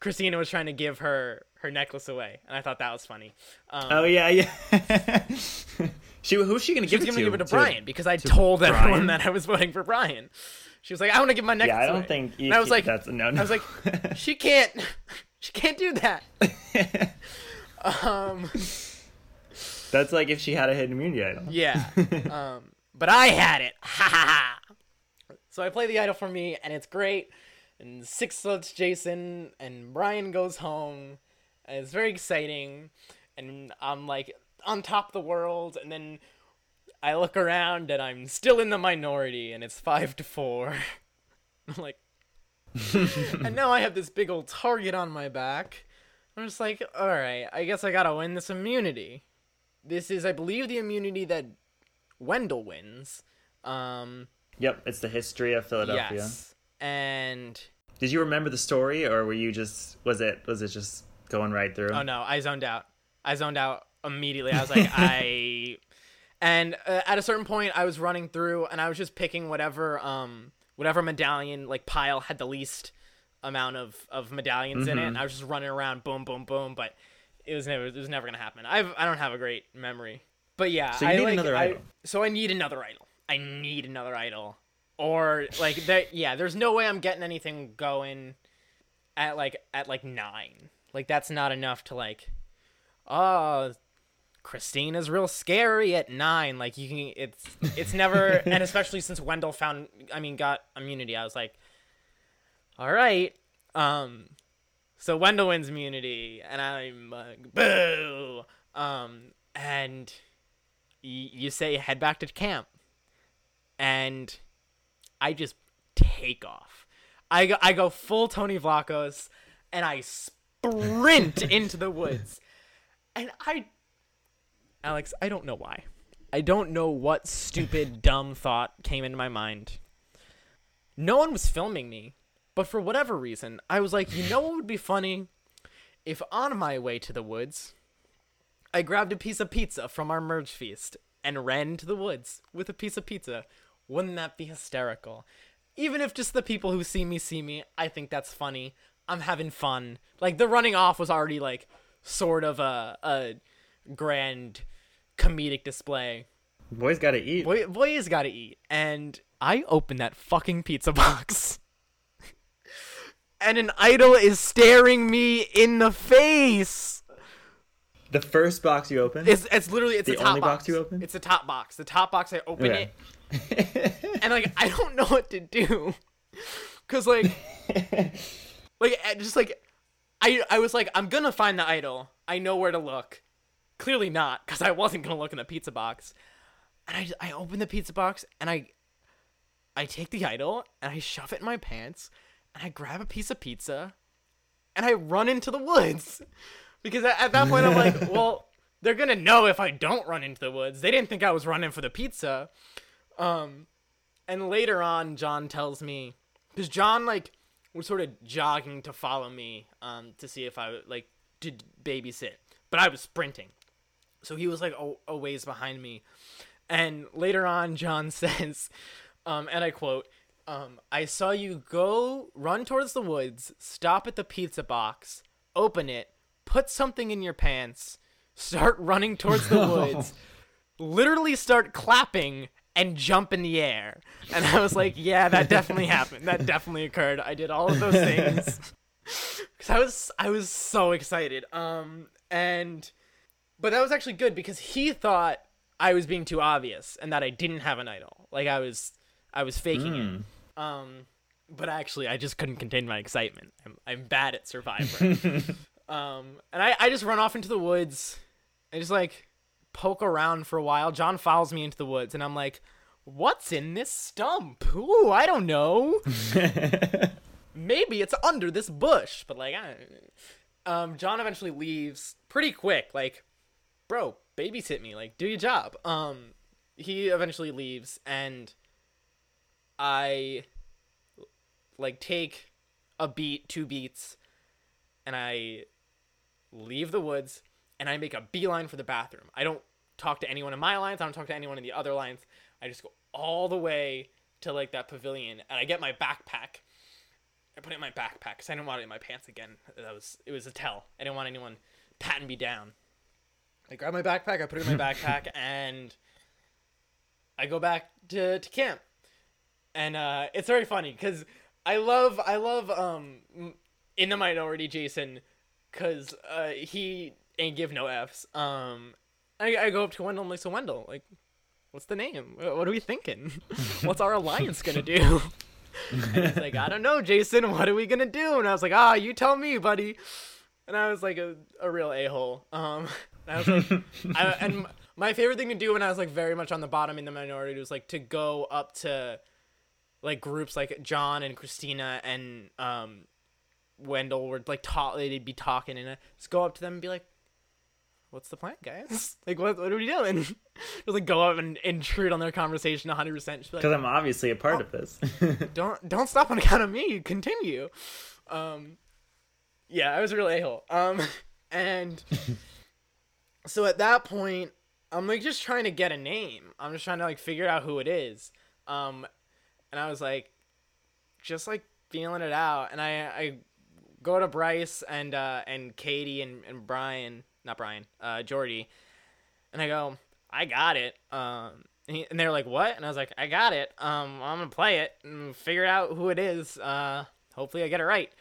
Christina was trying to give her her necklace away, and I thought that was funny. Um, oh yeah, yeah. she who's she gonna she give it going to to? give it to To- Brian because I told Brian? everyone that I was voting for Brian. She was like, "I want to give my necklace." Yeah, I don't away." think. And I was like, that's no, no. I was like, she can't, she can't do that. um, that's like if she had a hidden immunity idol. Yeah. um, but I had it. Ha ha ha. So I play the idol for me, and it's great. And six votes Jason, and Brian goes home. And it's very exciting. And I'm like on top of the world, and then I look around, and I'm still in the minority, and it's five to four. I'm like, and now I have this big old target on my back. I'm just like, all right, I guess I gotta win this immunity. This is, I believe, the immunity that Wendell wins. Um, Yep, it's the history of Philadelphia. yes, and Did you remember the story, or were you just was it was it just going right through? oh no, I zoned out. I zoned out immediately. I was like, I, and uh, at a certain point, I was running through, and I was just picking whatever, um, whatever medallion like pile had the least amount of of medallions in it, and I was just running around, boom, boom, boom. But it was never, it was never gonna happen. I've, I don't have a great memory. But yeah, So you I need like, another I- idol. So I need another idol. I need another idol, or like that. Yeah, there's no way I'm getting anything going at like at like nine. Like that's not enough to like. Oh, Christine is real scary at nine. Like you can, it's it's never, and especially since Wendell found, I mean, got immunity. I was like, all right, um, so Wendell wins immunity, and I'm like, boo. Um, and y- you say head back to camp, and I just take off. I go, I go full Tony Vlachos, and I sprint into the woods, and I, Alex, I don't know why. I don't know what stupid dumb thought came into my mind. No one was filming me, but for whatever reason, I was like, you know what would be funny? If on my way to the woods, I grabbed a piece of pizza from our merge feast and ran into the woods with a piece of pizza. Wouldn't that be hysterical? Even if just the people who see me see me, I think that's funny. I'm having fun. Like the running off was already like sort of a a grand comedic display. Boys got to eat. Boy, boys got to eat. And I open that fucking pizza box. and an idol is staring me in the face. The first box you open. It's it's literally it's The the top only box box you open? It's the top box. The top box. I open Okay. it and like I don't know what to do, cause like like just like I I was like I'm gonna find the idol. I know where to look. Clearly not, cause I wasn't gonna look in the pizza box. And I I open the pizza box and I I take the idol and I shove it in my pants and I grab a piece of pizza and I run into the woods because at, at that point I'm like, well, they're gonna know if I don't run into the woods. They didn't think I was running for the pizza. Um, and later on, John tells me because John like was sort of jogging to follow me um to see if I like did babysit, but I was sprinting, so he was like a, a ways behind me. And later on, John says, um, and I quote, um, I saw you go run towards the woods, stop at the pizza box, open it, put something in your pants, start running towards the woods, literally start clapping and jump in the air. And I was like, yeah, that definitely happened. That definitely occurred. I did all of those things. Cuz I was I was so excited. Um and but that was actually good because he thought I was being too obvious and that I didn't have an idol. Like I was I was faking it. Um but actually I just couldn't contain my excitement. I'm I'm bad at Survivor. Um and I I just run off into the woods and just like poke around for a while. John follows me into the woods, and I'm like, "What's in this stump? Ooh, I don't know. Maybe it's under this bush." But like, I, um, John eventually leaves pretty quick. Like, bro, babysit me. Like, do your job. Um, he eventually leaves, and I like take a beat, two beats, and I leave the woods and I make a beeline for the bathroom. I don't talk to anyone in my lines. I don't talk to anyone in the other lines. I just go all the way to like that pavilion, and I get my backpack. I put it in my backpack because I didn't want it in my pants again. That was it was a tell. I didn't want anyone patting me down. I grab my backpack. I put it in my backpack, and I go back to, to camp. And uh, it's very funny because I love I love um in the minority Jason because uh, he ain't give no f's. Um, I, I go up to Wendell and like, so Wendell, like, what's the name? What are we thinking? What's our alliance gonna do? and he's like, I don't know, Jason. What are we gonna do? And I was like, Ah, you tell me, buddy. And I was like a, a real a hole. Um, and I was like, I, and my favorite thing to do when I was like very much on the bottom in the minority was like to go up to like groups like John and Christina and um Wendell were like ta- they'd be talking and I just go up to them and be like, "What's the plan, guys? Like, what what are we doing?" just like go up and intrude on their conversation 100. percent Because I'm obviously a part of this. "Don't don't stop on account of me. Continue." Um, yeah, I was a real a hole. Um, and so at that point, I'm like just trying to get a name. I'm just trying to like figure out who it is. Um, and I was like, just like feeling it out, and I I go to Bryce and uh and Katie and and Brian, not Brian, uh Jordy, and I go, I got it. Um, and, he, and they're like, what? And I was like, I got it. Um, I'm gonna play it and figure out who it is. Uh, hopefully I get it right.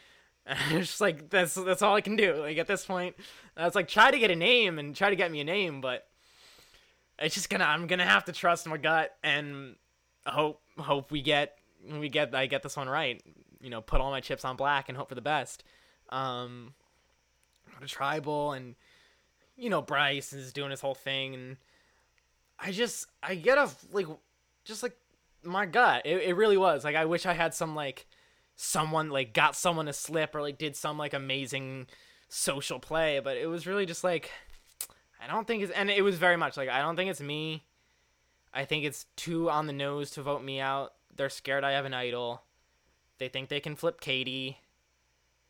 And it's just like that's that's all I can do. Like at this point, I was like, try to get a name and try to get me a name, but it's just gonna I'm gonna have to trust my gut and hope hope we get we get I get this one right. You know, put all my chips on black and hope for the best. Um, to tribal and you know Bryce is doing his whole thing and I just I get a like just like my gut. It, it really was like I wish I had some like someone like got someone to slip or like did some like amazing social play, but it was really just like I don't think it's and it was very much like I don't think it's me. I think it's too on the nose to vote me out. They're scared I have an idol. They think they can flip Katie,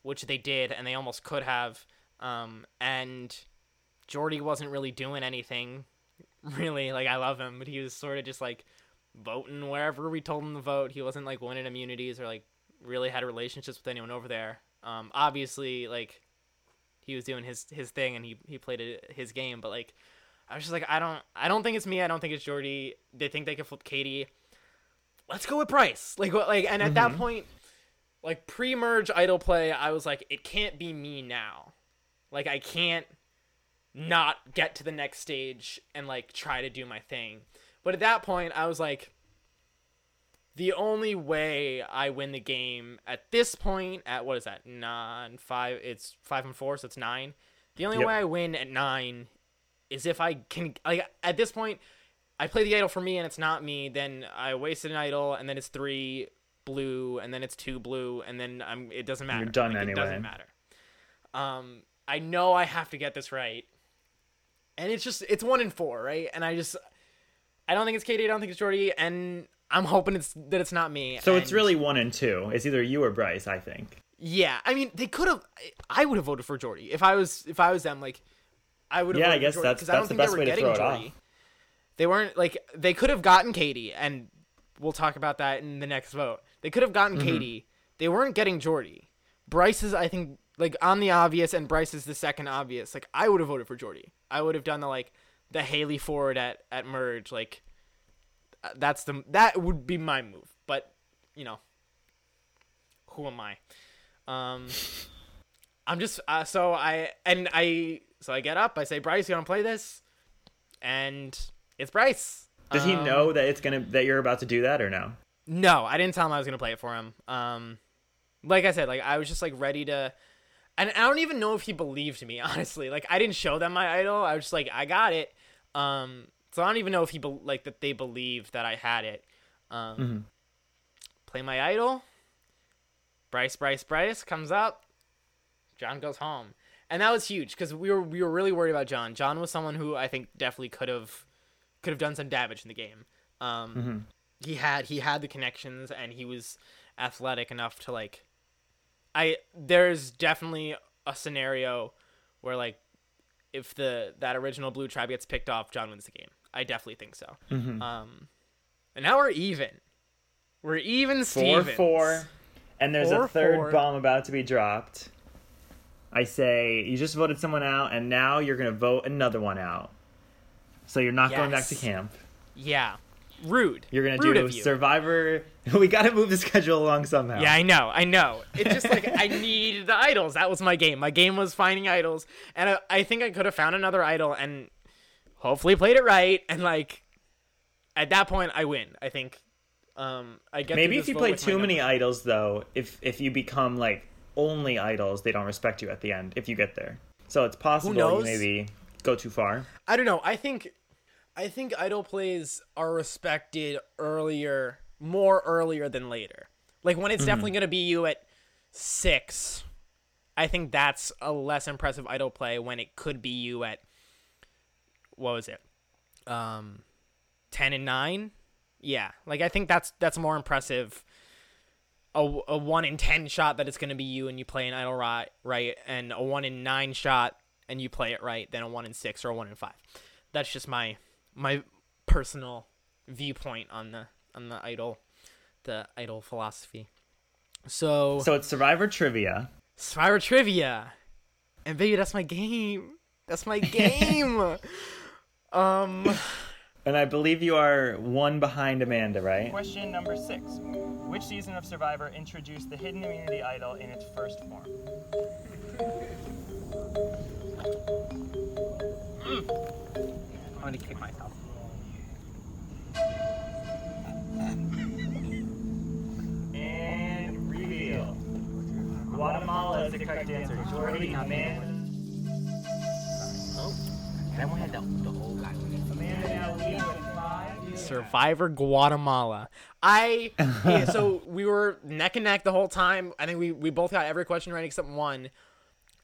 which they did, and they almost could have. Um, and Jordy wasn't really doing anything, really. Like I love him, but he was sort of just like voting wherever we told him to vote. He wasn't like winning immunities or like really had relationships with anyone over there. Um, obviously, like he was doing his his thing and he he played it, his game, but like I was just like I don't I don't think it's me. I don't think it's Jordy. They think they can flip Katie. Let's go with Bryce. Like what like and at that point like pre-merge idol play, I was like it can't be me now. Like I can't not get to the next stage and like try to do my thing. But at that point, I was like, the only way I win the game at this point, at what is that, nine, five, it's five and four, so it's nine. The only Yep. way I win at nine is if I can, like, at this point, I play the idol for me and it's not me, then I wasted an idol and then it's three blue and then it's two blue and then I'm, it doesn't matter. You're done Like, It doesn't matter. Um, I know I have to get this right. And it's just, it's one in four, right? And I just, I don't think it's Katie, I don't think it's Jordy, and I'm hoping it's that it's not me. So it's really one and two. It's either you or Bryce, I think. yeah. I mean, they could have. I would have voted for Jordy if I was if I was them. Like, I would have. Yeah, I voted guess for Jordy, that's- 'cause I don't that's the think they best were way to getting throw it Jordy. off. They weren't like they could have gotten Katie, and we'll talk about that in the next vote. They could have gotten Mm-hmm. Katie. They weren't getting Jordy. Bryce is, I think, like on the obvious, and Bryce is the second obvious. Like I would have voted for Jordy. I would have done the like the Hali Ford at at merge. Like uh, that's the that would be my move. But you know, who am I? Um, I'm just uh, so I and I so I get up. I say, Bryce, you want to play this? And it's Bryce. Does he Um, know that it's gonna that you're about to do that or no? No, I didn't tell him I was gonna play it for him. Um, like I said, like I was just like ready to, and I don't even know if he believed me. Honestly, like I didn't show them my idol. I was just like, I got it. Um, so I don't even know if he be- like that they believed that I had it. Um, play my idol. Bryce, Bryce, Bryce comes up. John goes home, and that was huge because we were we were really worried about John. John was someone who I think definitely could have could have done some damage in the game. Um, he had he had the connections and he was athletic enough to like I there's definitely a scenario where like if the that original blue tribe gets picked off, John wins the game. I definitely think so. Um and now we're even. We're even Four Stevens. four, and there's Four, a third four. bomb about to be dropped. I say you just voted someone out, and now you're gonna vote another one out. So you're not going back to camp. Yeah. Rude. You're gonna Rude do. Survivor. we gotta move the schedule along somehow. Yeah, I know, I know. It's just like I need the idols. That was my game. My game was finding idols, and I, I think I could have found another idol and hopefully played it right. And like at that point, I win. I think. Um, I get Maybe if you play too many number. idols, though, if if you become like only idols, they don't respect you at the end. If you get there, so it's possible you maybe go too far. I don't know. I think, I think idol plays are respected earlier, more earlier than later. Like when it's definitely gonna be you at six. I think that's a less impressive idol play when it could be you at what was it, um, ten and nine. Yeah, like I think that's that's more impressive. A, a one in ten shot that it's gonna be you and you play an idol right, right, and a one in nine shot and you play it right than a one in six or a one in five. That's just my my personal viewpoint on the on the idol, the idol philosophy. So, So it's Survivor trivia. Survivor trivia, and baby, that's my game. That's my game. um, And I believe you are one behind Amanda, right? Question number six. Which season of Survivor introduced the hidden immunity idol in its first form? I'm gonna kick myself. And reveal. Guatemala is the correct answer. Jordy, Amanda. Oh, and I wanted the, the old guy. Amanda now leads with five. Survivor Guatemala. I yeah, so we were neck and neck the whole time. I think we we both got every question right except one.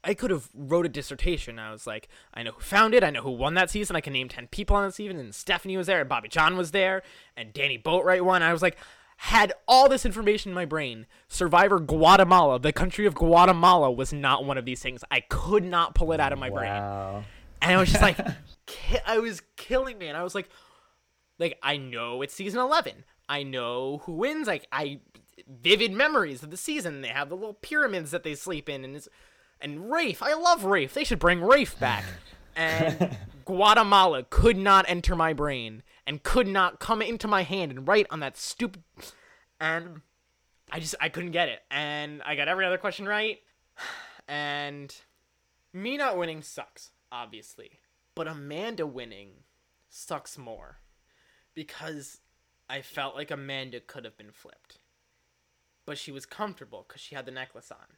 I could have wrote a dissertation. I was like, I know who found it. I know who won that season. I can name ten people on that season. And Stephenie was there, and Bobby Jon was there, and Danni Boatwright won. I was like, had all this information in my brain. Survivor Guatemala, the country of Guatemala, was not one of these things. I could not pull it out of my brain and I was just like, ki- I was killing me, and I was like, like I know it's season eleven. I know who wins. Like I vivid memories of the season. They have the little pyramids that they sleep in, and it's and Rafe. I love Rafe. They should bring Rafe back. And Guatemala could not enter my brain and could not come into my hand and write on that stupid. And I just I couldn't get it, and I got every other question right, and me not winning sucks, obviously. But Amanda winning sucks more because I felt like Amanda could have been flipped. But she was comfortable because she had the necklace on.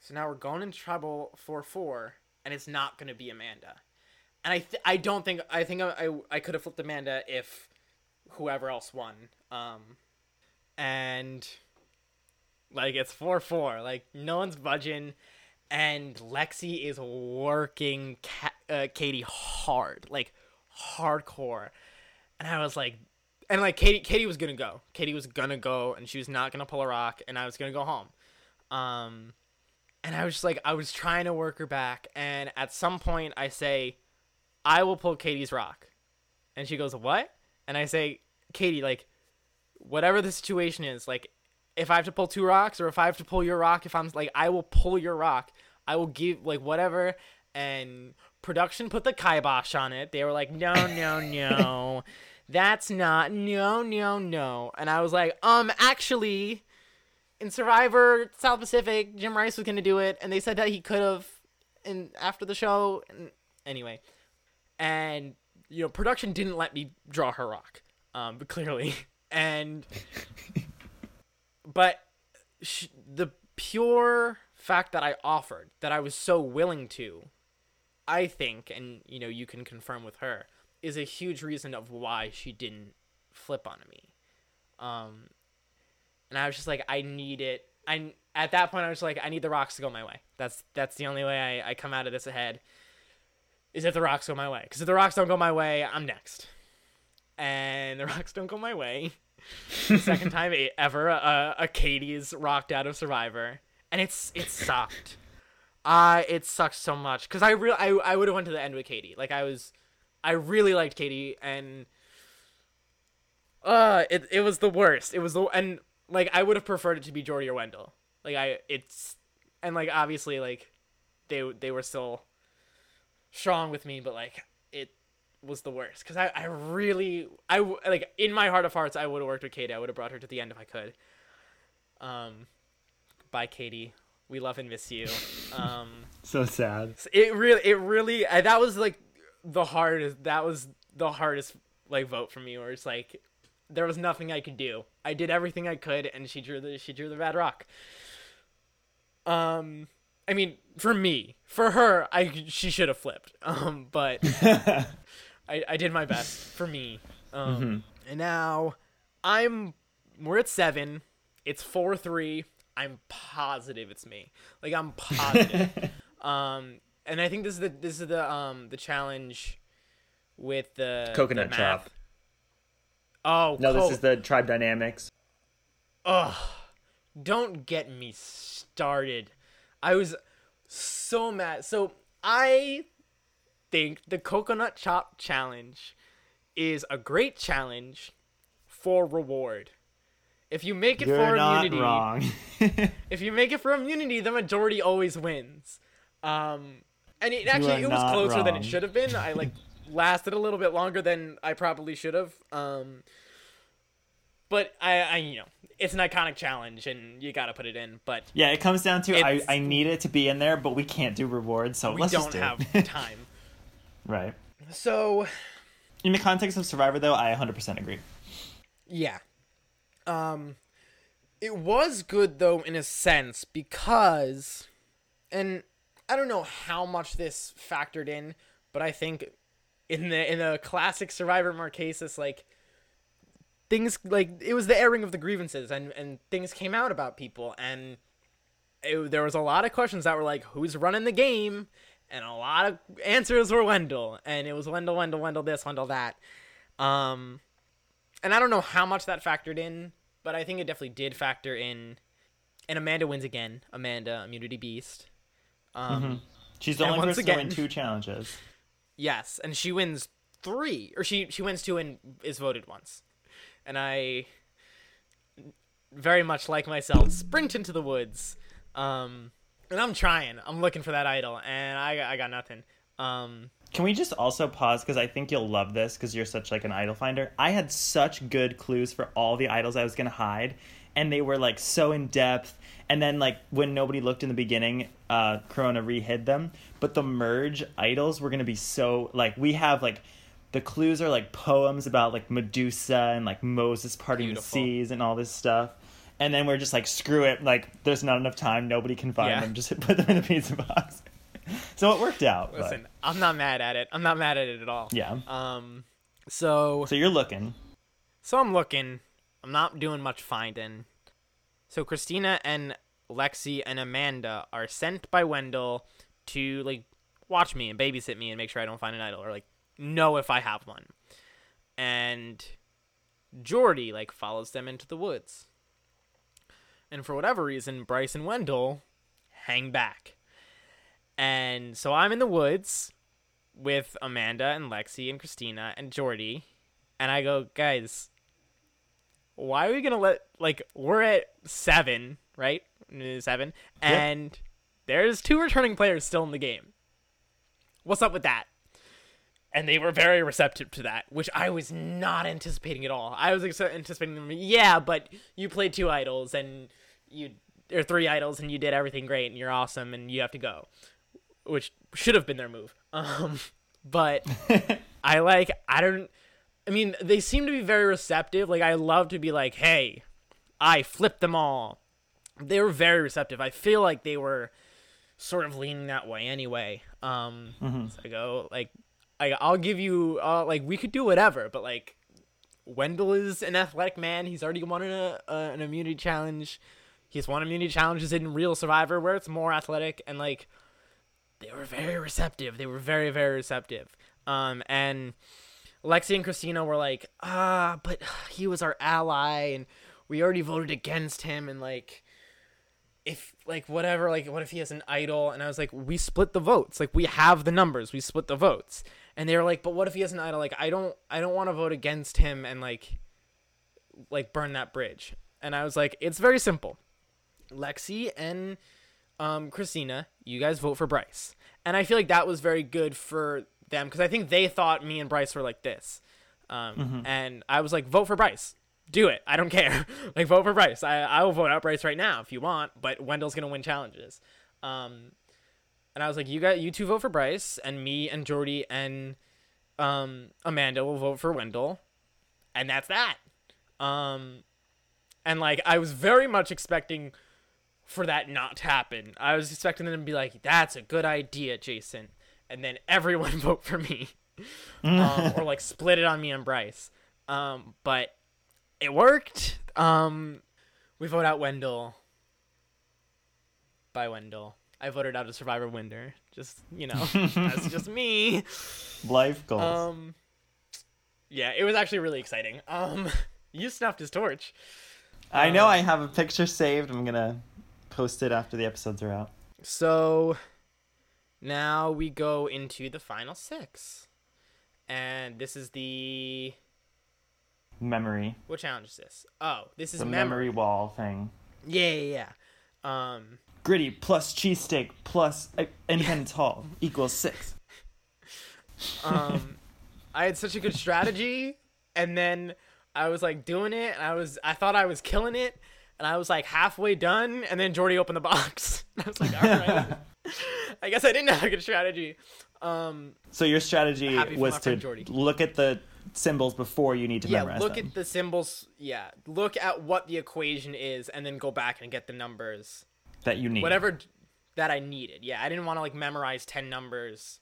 So now we're going into trouble for 4, and it's not going to be Amanda. And I, th- I don't think, I think I, I, I could have flipped Amanda if whoever else won. Um, and like it's 4 4. Like no one's budging. And Lexi is working Ka- uh, Katie hard. Like hardcore. And I was like, and like Katie, Katie was gonna go. Katie was gonna go, and she was not gonna pull a rock, and I was gonna go home. Um, and I was just like, I was trying to work her back, and at some point I say, I will pull Katie's rock, and she goes, what? And I say, Katie, like, whatever the situation is, like, if I have to pull two rocks, or if I have to pull your rock, if I'm like, I will pull your rock. I will give like whatever, and production put the kibosh on it. They were like, no, no, no. That's not no no no. And I was like, um, actually, in Survivor South Pacific, Jim Rice was gonna do it, and they said that he could have, in after the show. And anyway, and you know, production didn't let me draw her rock, um, but clearly, and but sh- the pure fact that I offered, that I was so willing to, I think, and you know, you can confirm with her is a huge reason of why she didn't flip on me. Um, and I was just like, I need it. I at that point I was like, I need the rocks to go my way. That's that's the only way I, I come out of this ahead. Is if the rocks go my way. Because if the rocks don't go my way, I'm next. And the rocks don't go my way. the second time ever uh, a Katie's rocked out of Survivor, and it's it sucked. Uh, it sucked so much because I real I I would have went to the end with Katie. Like I was I really liked Katie and uh it it was the worst. It was the and like I would have preferred it to be Jordy or Wendell. Like I it's and like obviously like they they were still strong with me, but like it was the worst cuz I I really I like in my heart of hearts I would have worked with Katie. I would have brought her to the end if I could. Um bye Katie. We love and miss you. Um So sad. it really it really I, that was like the hardest that was the hardest like vote for me where it's like there was nothing I could do. I did everything I could and she drew the she drew the bad rock. Um I mean for me, for her I she should have flipped. Um but I I did my best for me. Um and now I'm we're at 7. It's 4-3. I'm positive it's me. Like I'm positive. um and I think this is the this is the um the challenge with the Coconut the chop. Oh No, co- this is the tribe dynamics. Ugh. Don't get me started. I was so mad. So I think the coconut chop challenge is a great challenge for reward. If you make it You're for not immunity, wrong. if you make it for immunity, the majority always wins. Um, and it actually it was closer than it should have been. I like lasted a little bit longer than I probably should have. Um, but I, I, you know, it's an iconic challenge, and you got to put it in. But yeah, it comes down to I, I need it to be in there, but we can't do rewards, so we let's don't just do have it. time. right. So In the context of Survivor, though, I 100% agree. yeah, um, it was good though in a sense because, and I don't know how much this factored in, but I think in the in the classic Survivor Marquesas, like things like it was the airing of the grievances and and things came out about people and it, there was a lot of questions that were like who's running the game? And a lot of answers were Wendell and it was Wendell Wendell Wendell this Wendell that. Um and I don't know how much that factored in but I think it definitely did factor in and Amanda wins again Amanda Immunity Beast. Um She's the only person to win again- two challenges. Yes, and she wins three, or she she wins two and is voted once, and I very much like myself sprint into the woods, um, and I'm trying. I'm looking for that idol, and I I got nothing. Um, Can we just also pause because I think you'll love this because you're such like an idol finder. I had such good clues for all the idols I was gonna hide, and they were like so in depth. And then like when nobody looked in the beginning, uh, Corona rehid them. But the merge idols were gonna be so like we have like the clues are like poems about like Medusa and like Moses parting Beautiful. the seas and all this stuff. And then we're just like screw it, like there's not enough time, nobody can find Yeah. them, just put them in a pizza box. so it worked out. but- Listen, I'm not mad at it. I'm not mad at it at all. yeah. Um, so So you're looking. so I'm looking. I'm not doing much finding. So Christina and Lexi and Amanda are sent by Wendell to like watch me and babysit me and make sure I don't find an idol or like know if I have one. And Jordy like follows them into the woods. And for whatever reason, Bryce and Wendell hang back. And so I'm in the woods with Amanda and Lexi and Christina and Jordy. And I go, guys, why are we gonna let like we're at seven, right? Seven, and there's two returning players still in the game. What's up with that? And they were very receptive to that, which I was not anticipating at all. I was anticipating them, yeah, but you played two idols and you or three idols and you did everything great and you're awesome and you have to go, which should have been their move. Um, but I like I don't. I mean, they seem to be very receptive. Like I love to be like, hey, I flipped them all. They were very receptive. I feel like they were sort of leaning that way anyway. Um, so I go like, I, I'll give you uh, like we could do whatever, but like Wendell is an athletic man. He's already won an, uh, an immunity challenge. He's won immunity challenges in Real Survivor where it's more athletic and like they were very receptive. They were very very receptive. Um, and Lexi and Christina were like, ah, but he was our ally and we already voted against him and like if like whatever like what if he has an idol? And I was like we split the votes. Like we have the numbers. We split the votes. And they were like but what if he has an idol? Like I don't I don't want to vote against him and like like burn that bridge. And I was like it's very simple. Lexi and um Christina you guys vote for Bryce. And I feel like that was very good for them because I think they thought me and Bryce were like this um and I was like vote for Bryce do it. I don't care. like vote for Bryce. I I will vote out Bryce right now if you want, but Wendell's gonna win challenges. Um, and I was like, you got you two vote for Bryce, and me and Jordy and um Amanda will vote for Wendell, and that's that. Um, and like I was very much expecting for that not to happen. I was expecting them to be like, "That's a good idea, Jason," and then everyone vote for me, um, or like split it on me and Bryce. Um, but it worked. Um, we vote out Wendell. By Wendell, I voted out a Survivor winner. Just you know, that's just me. Life goals. Um, yeah, it was actually really exciting. Um, you snuffed his torch. I know I have a picture saved. I'm gonna post it after the episodes are out. So now we go into the final six, and this is the Memory. what challenge is this? Oh, this is The memory. memory wall thing. Yeah, yeah, yeah. Um, Gritty plus cheesesteak plus uh, Independence Hall equals six. um I had such a good strategy and then I was like doing it and I was I thought I was killing it and I was like halfway done and then Jordy opened the box. I was like, all right. I guess I didn't have a good strategy. Um So your strategy was to Jordy. look at the symbols before you need to memorize. yeah, memorize look them. at the symbols. Yeah, look at what the equation is and then go back and get the numbers. that you need. Whatever that I needed. Yeah, I didn't want to like memorize 10 numbers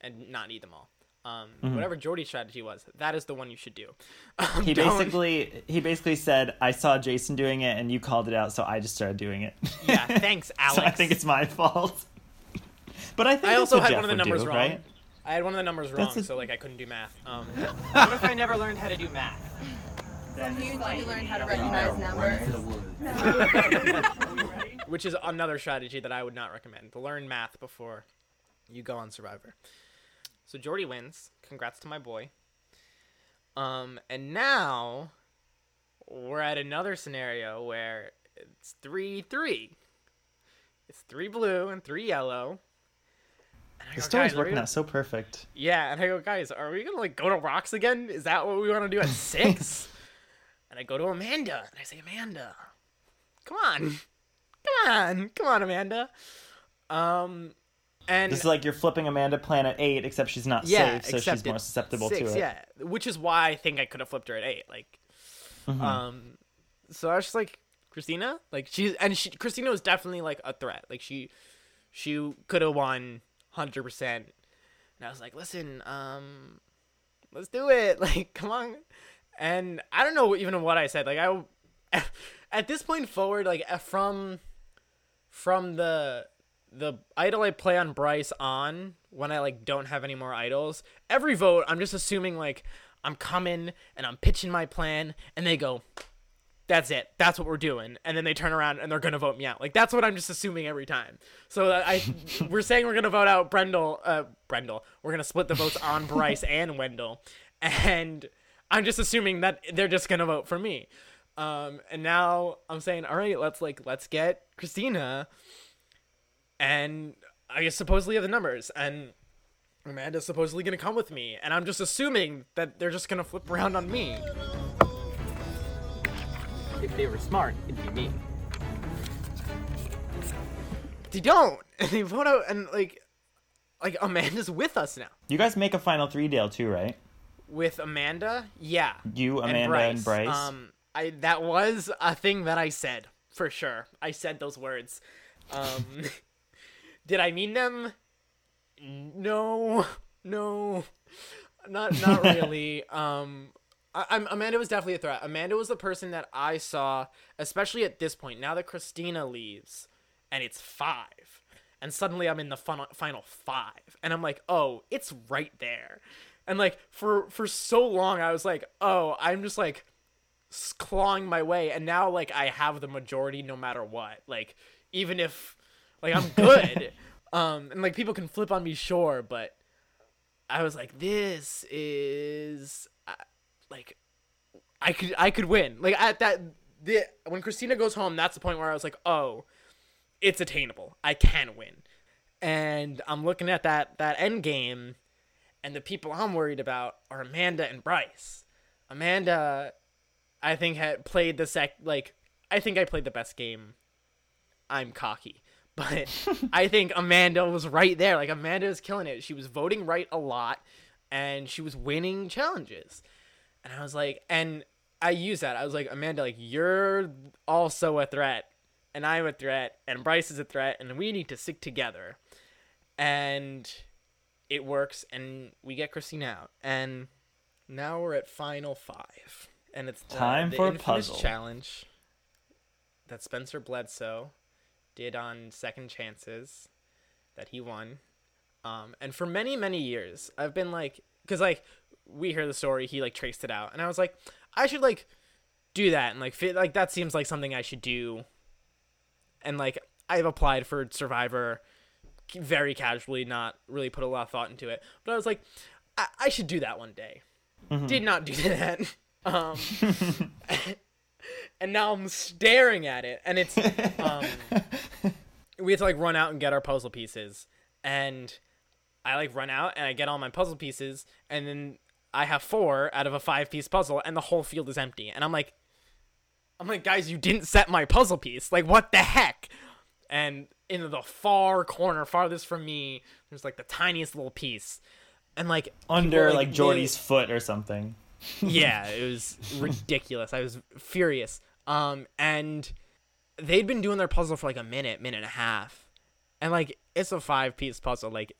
and not need them all. Um, Mm-hmm. whatever Jordy's strategy was, that is the one you should do. Um, He don't- basically he basically said, "I saw Jason doing it, and you called it out, so I just started doing it." Yeah, thanks, Alex. so I think it's my fault. But I think I also had Jeff one of the numbers do, wrong. right? I had one of the numbers wrong, a- so like I couldn't do math. Um, What if I never learned how to do math? You, you learn how to recognize numbers. which is another strategy that I would not recommend. To learn math before you go on Survivor. So Jordy wins. Congrats to my boy. Um, and now we're at another scenario where it's three three. It's three blue and three yellow. The story's "Guys, are we working gonna-" out so perfect. Yeah, and I go, guys, are we gonna like go to rocks again? Is that what we want to do at six? and I go to Amanda, and I say, Amanda, come on, come on, come on, Amanda. Um, and This is like you're flipping Amanda Plan at eight, except she's not yeah, safe, so she's more susceptible six, to it. Yeah, which is why I think I could have flipped her at eight. Like, Mm-hmm. um, so I was just like Christina, like she's and she Christina was definitely like a threat. Like she, she could have won hundred percent. And I was like, listen, um, let's do it. Like, come on. And I don't know even what I said. Like I, at this point forward, like uh, from, from the the idol I play on Bryce on when I like don't have any more idols. Every vote, I'm just assuming like I'm coming and I'm pitching my plan, and they go, "That's it. That's what we're doing." And then they turn around and they're gonna vote me out. Like that's what I'm just assuming every time. So I, we're saying we're gonna vote out Brendel. Uh, Brendel. We're gonna split the votes on Bryce and Wendell, and I'm just assuming that they're just gonna vote for me. Um, and now I'm saying, all right, let's like let's get Christina and I guess supposedly have the numbers, and Amanda's supposedly gonna come with me, and I'm just assuming that they're just gonna flip around on me. If they were smart, it'd be me. They don't, and they vote out, and like, like Amanda's with us now. You guys make a final three deal too, right? With Amanda, yeah. You, Amanda, and Bryce. Um, I that was a thing that I said for sure. I said those words. Um, did I mean them? No, no, not not really. um, I, I'm Amanda was definitely a threat. Amanda was the person that I saw, especially at this point. Now that Christina leaves, and it's five, and suddenly I'm in the fun, final five, and I'm like, oh, it's right there. And like for for so long, I was like, oh, I'm just like clawing my way, and now like I have the majority no matter what. Like even if like I'm good, um, and like people can flip on me, sure, but I was like, this is like I could I could win. Like at that the when Christina goes home, that's the point where I was like, oh, it's attainable. I can win. And I'm looking at that that end game, and the people I'm worried about are Amanda and Bryce. Amanda, I think had played the sec like I think I played the best game. I'm cocky, but I think Amanda was right there. Like Amanda was killing it. She was voting right a lot, and she was winning challenges. And I was like, and I used that. I was like, Amanda, like you're also a threat, and I'm a threat, and Bryce is a threat, and we need to stick together. And it works, and we get Christine out, and now we're at final five, and it's the, Time the for a puzzle. challenge that Spencer Bledsoe did on Second Chances that he won. Um, and for many many years, I've been like, because like we hear the story, he like traced it out, and I was like, I should like do that, and like fit like that seems like something I should do. And like I've applied for Survivor very casually, not really put a lot of thought into it, but I was like, I, I should do that one day. Did not do that. um, and now I'm staring at it, and it's um, we have to like run out and get our puzzle pieces, and I like run out and I get all my puzzle pieces, and then I have four out of a five piece puzzle, and the whole field is empty, and I'm like, I'm like, guys, you didn't set my puzzle piece, like what the heck? And in the far corner, farthest from me, there's like the tiniest little piece, and like Under like they- Jordy's foot or something. yeah, it was ridiculous. I was furious. Um, and they'd been doing their puzzle for like a minute, minute and a half, and like it's a five piece puzzle. Like,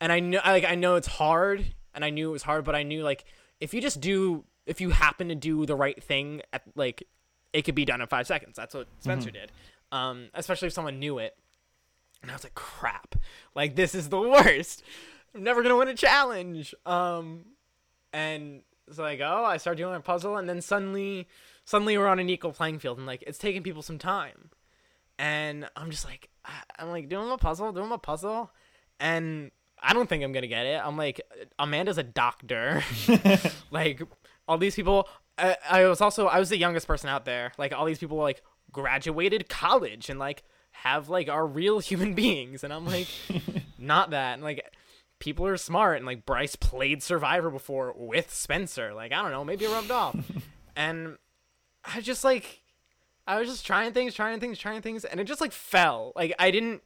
and I know, like I know it's hard, and I knew it was hard, but I knew like if you just do, if you happen to do the right thing, at like it could be done in five seconds. That's what Spencer did. Um, especially if someone knew it. And I was like, crap, like this is the worst. I'm never gonna win a challenge. Um, and it's like, oh, I start doing a puzzle, and then suddenly, suddenly we're on an equal playing field, and like it's taking people some time, and I'm just like, I'm like doing my puzzle, doing my puzzle, and I don't think I'm gonna get it. I'm like, Amanda's a doctor, like all these people. I, I was also I was the youngest person out there. Like all these people like graduated college and like have like are real human beings, and I'm like, not that. And like people are smart and like Bryce played Survivor before with Spencer. Like I don't know, maybe it rubbed off. and I just like I was just trying things, trying things, trying things, and it just like fell. Like I didn't.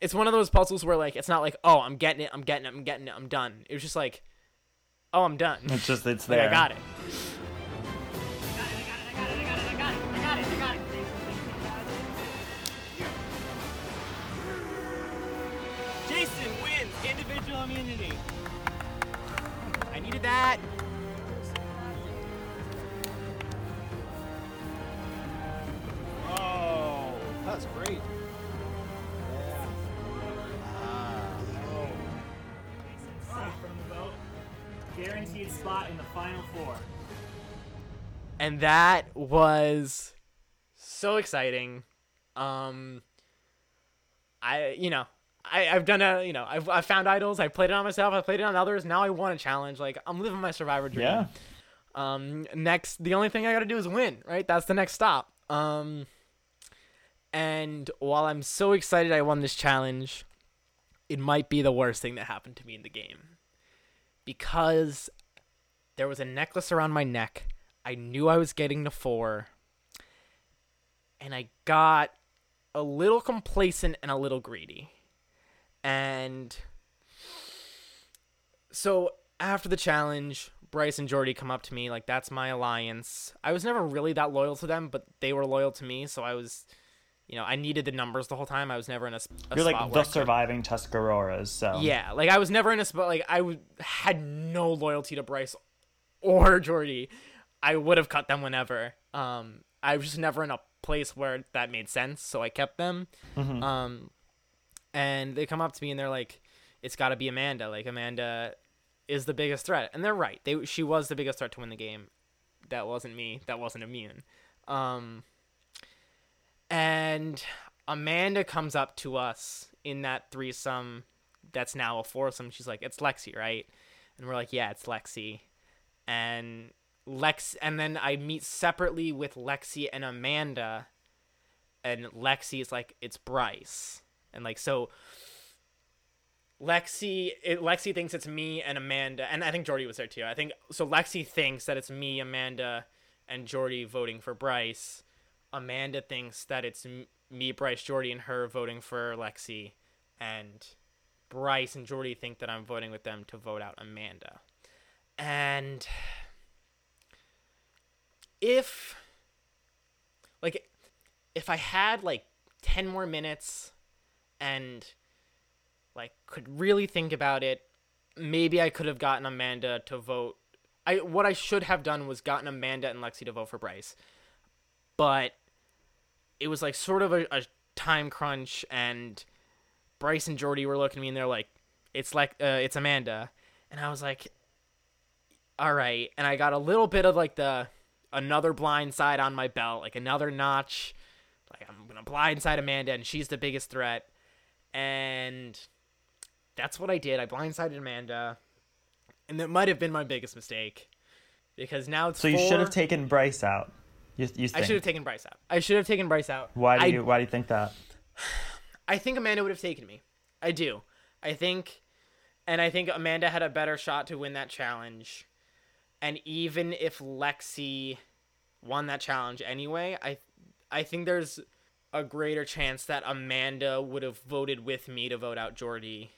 It's one of those puzzles where like it's not like oh I'm getting it, I'm getting it, I'm getting it, I'm done. It was just like, oh I'm done. It's just it's Like, there. I got it. Jason wins individual immunity. I needed that. Guaranteed spot in the final four. and that was so exciting. Um, I you know I I've done a you know I've I found idols. I played it on myself. I played it on others. Now I want a challenge. Like I'm living my survivor dream. Yeah. Um, next, the only thing I got to do is win. Right, that's the next stop. Um, and while I'm so excited I won this challenge, it might be the worst thing that happened to me in the game because there was a necklace around my neck. I knew I was getting to four, and I got a little complacent and a little greedy. And so after the challenge, Bryce and Jordy come up to me like that's my alliance. I was never really that loyal to them, but they were loyal to me, so I was, you know, I needed the numbers the whole time. I was never in a You're spot like the surviving Tuscaroras, so yeah, like I was never in a spot like I w- had no loyalty to Bryce or Jordy. I would have cut them whenever. Um, I was just never in a place where that made sense, so I kept them. Mhm. Um, and they come up to me and they're like, "It's got to be Amanda. Like Amanda is the biggest threat," and they're right. They she was the biggest threat to win the game. That wasn't me. That wasn't immune. Um, and Amanda comes up to us in that threesome that's now a foursome. She's like, "It's Lexi, right?" And we're like, "Yeah, it's Lexi." And Lex and then I meet separately with Lexi and Amanda and Lexi is like, "It's Bryce." And like so Lexi it, Lexi thinks it's me and Amanda and I think Jordy was there too. I think so Lexi thinks that it's me, Amanda and Jordy voting for Bryce. Amanda thinks that it's me, Bryce, Jordy, and her voting for Lexi, and Bryce and Jordy think that I'm voting with them to vote out Amanda. And if, like, if I had like 10 more minutes and, like, could really think about it, maybe I could have gotten Amanda to vote. I What I should have done was gotten Amanda and Lexi to vote for Bryce. But it was like sort of a, a time crunch and Bryce and Jordy were looking at me and they're like, "It's like uh, it's Amanda," and I was like, "All right." And I got a little bit of like the another blind side on my belt, like another notch. Like I'm gonna blindside Amanda, and she's the biggest threat. And that's what I did. I blindsided Amanda, and that might have been my biggest mistake because now it's So you should have taken Bryce out. You, you I should have taken Bryce out. I should have taken Bryce out. Why do I, you Why do you think that? I think Amanda would have taken me. I do. I think, and I think Amanda had a better shot to win that challenge. And even if Lexi won that challenge anyway, I, I think there's a greater chance that Amanda would have voted with me to vote out Jordy,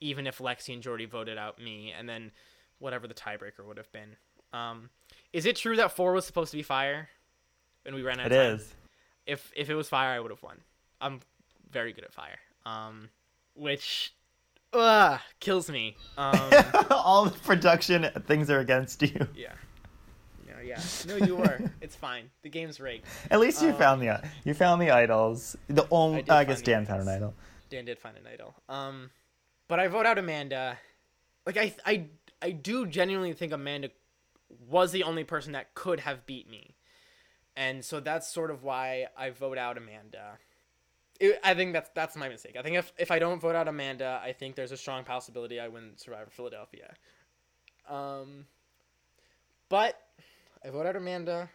even if Lexi and Jordy voted out me, and then whatever the tiebreaker would have been. Um, is it true that four was supposed to be fire, and we ran out It of time? is. if if it was fire, I would have won. I'm very good at fire. Um, which, kills me. Um, All the production things are against you. yeah. No, yeah. No, you were. It's fine. The game's rigged. At least you Um, found the you found the idols. The only did I, guess Dan found an idol. Dan did find an idol. Um, but I vote out Amanda. Like I, I, I do genuinely think Amanda was the only person that could have beat me, and so that's sort of why I vote out Amanda. It, I think that's that's my mistake. I think if if I don't vote out Amanda, I think there's a strong possibility I win Survivor Philadelphia. Um, but I vote out Amanda.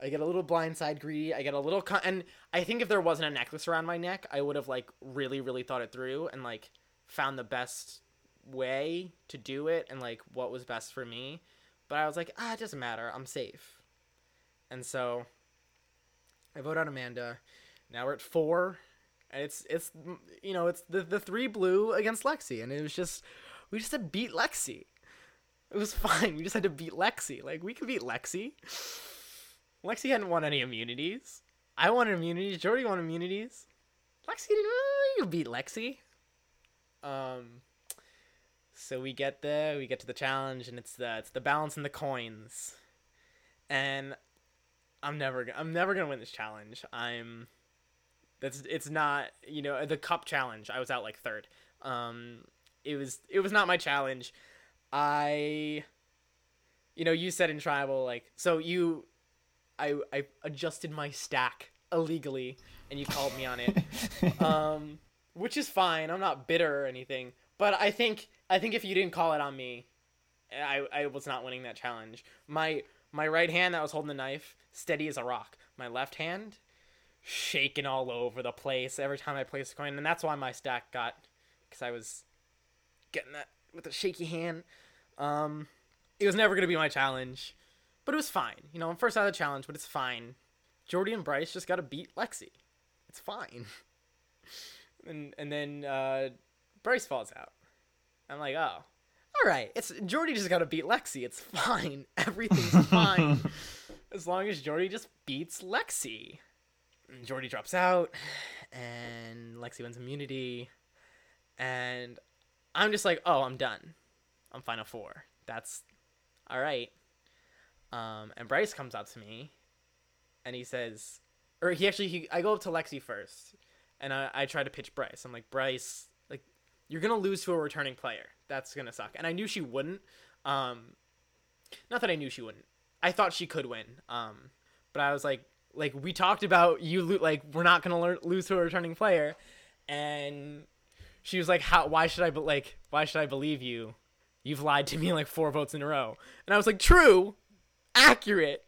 I get a little blindside greedy. I get a little con- and I think if there wasn't a necklace around my neck, I would have like really really thought it through and like found the best way to do it and like what was best for me. But I was like, ah, it doesn't matter. I'm safe. And so I vote out Amanda. Now we're at four, and it's it's you know it's the the three blue against Lexi, and it was just we just had to beat Lexi. It was fine. We just had to beat Lexi. Like we could beat Lexi. Lexi hadn't won any immunities. I won immunities. Jordy won immunities. Lexi didn't. You beat Lexi. Um. So we get there. We get to the challenge, and it's the it's the balance and the coins, and I'm never I'm never gonna win this challenge. I'm that's it's not you know the cup challenge. I was out like third. Um, it was it was not my challenge. I, you know, you said in tribal like so you, I I adjusted my stack illegally, and you called me on it. um, which is fine. I'm not bitter or anything. But I think I think if you didn't call it on me, I I was not winning that challenge. My my right hand that was holding the knife steady as a rock. My left hand shaking all over the place every time I placed a coin, and that's why my stack got because I was getting that with a shaky hand. Um, it was never gonna be my challenge, but it was fine. You know, I'm first out of the challenge, but it's fine. Jordy and Bryce just gotta beat Lexi. It's fine. and and then uh, Bryce falls out. I'm like, oh, all right. It's Jordy just gotta beat Lexi. It's fine. Everything's fine as long as Jordy just beats Lexi. Jordy drops out, and Lexi wins immunity, and I'm just like, oh, I'm done. I'm final four. That's all right. Um, and Bryce comes out to me, and he says, or he actually, he, I go up to Lexi first, and I, I try to pitch Bryce. I'm like, Bryce, like, you're gonna lose to a returning player. That's gonna suck. And I knew she wouldn't. Um, not that I knew she wouldn't. I thought she could win. Um, but I was like, like we talked about you, lo- like we're not gonna learn, lose to a returning player, and she was like, how? Why should I? Be- like, why should I believe you? You've lied to me like four votes in a row. And I was like, true, accurate,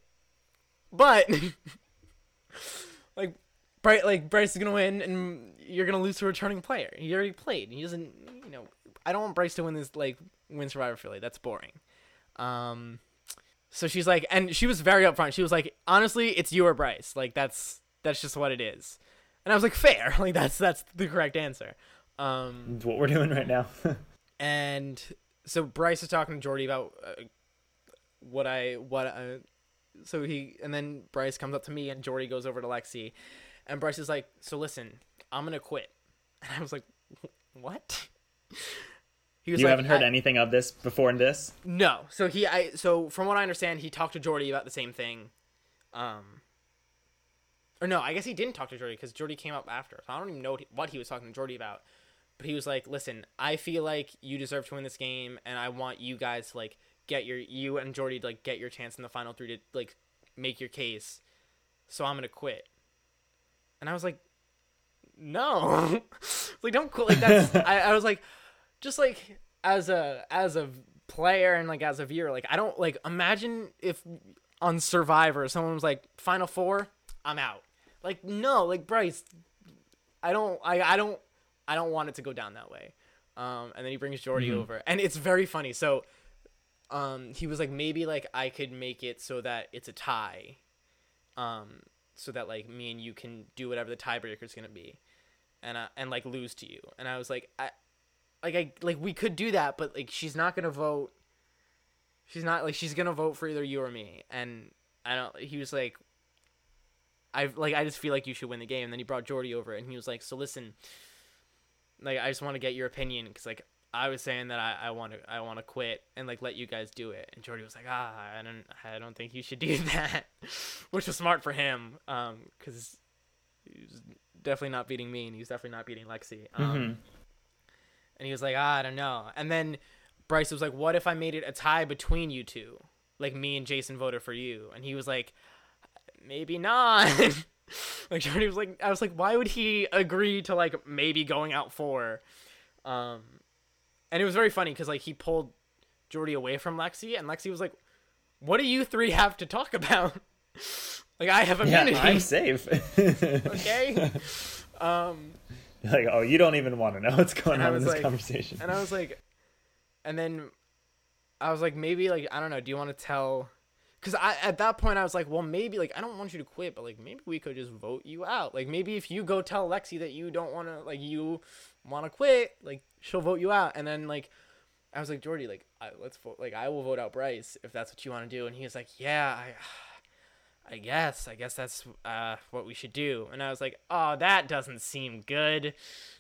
but like, Bryce, like Bryce is gonna win, and you're gonna lose to a returning player. He already played. He doesn't, you know. I don't want Bryce to win this like win Survivor Philly. That's boring. Um, so she's like, and she was very upfront. She was like, honestly, it's you or Bryce. Like that's that's just what it is. And I was like, fair. Like that's that's the correct answer. Um, It's what we're doing right now. and so Bryce is talking to Jordy about uh, what I what uh, so he and then Bryce comes up to me and Jordy goes over to Lexi, and Bryce is like, so listen, I'm gonna quit. And I was like, what? He was you like, haven't heard anything of this before in this? no. So he I so from what I understand, he talked to Jordy about the same thing. Um or no, I guess he didn't talk to Jordy because Jordy came up after. So I don't even know what he, what he was talking to Jordy about. But he was like, "Listen, I feel like you deserve to win this game, and I want you guys to like get your you and Jordy to like get your chance in the final three to like make your case. So I'm gonna quit." And I was like, "No, like don't quit. Like that's." I, I was like, just like as a as a player and like as a viewer, like I don't like imagine if on Survivor someone was like Final Four, I'm out. Like no, like Bryce, I don't I I don't I don't want it to go down that way. Um, and then he brings Jordy over, and it's very funny. So, um, he was like maybe like I could make it so that it's a tie, um, so that like me and you can do whatever the tiebreaker is gonna be, and uh, and like lose to you. And I was like I like I like we could do that, but like she's not gonna vote. She's not like she's gonna vote for either you or me, and I don't. He was like, I like I just feel like you should win the game. And then he brought Jordy over, and he was like, so listen, like I just want to get your opinion because like I was saying that I, want to I want to quit and like let you guys do it, and Jordy was like, ah, I don't I don't think you should do that, which was smart for him, um, because he was definitely not beating me, and he was definitely not beating Lexi, um. And he was like, ah, I don't know. And then Bryce was like, what if I made it a tie between you two? Like me and Jason voted for you. And he was like, maybe not. like Jordy was like, I was like, why would he agree to like maybe going out for? Um, and it was very funny because like he pulled Jordy away from Lexi, and Lexi was like, what do you three have to talk about? like I have Yeah, immunity. I'm safe. okay. Um. like, oh, you don't even want to know what's going And on in this like- conversation. And I was like, and then I was like, maybe like I don't know. Do you want to tell? because I at that point I was like, well, maybe like I don't want you to quit, but like maybe we could just vote you out. Like maybe if you go tell Lexi that you don't want to like you want to quit, like she'll vote you out. And then like I was like, Jordy, like I, let's vote. Like I will vote out Bryce if that's what you want to do. And he was like, yeah, I. I guess, I guess that's uh, what we should do. And I was like, oh, that doesn't seem good.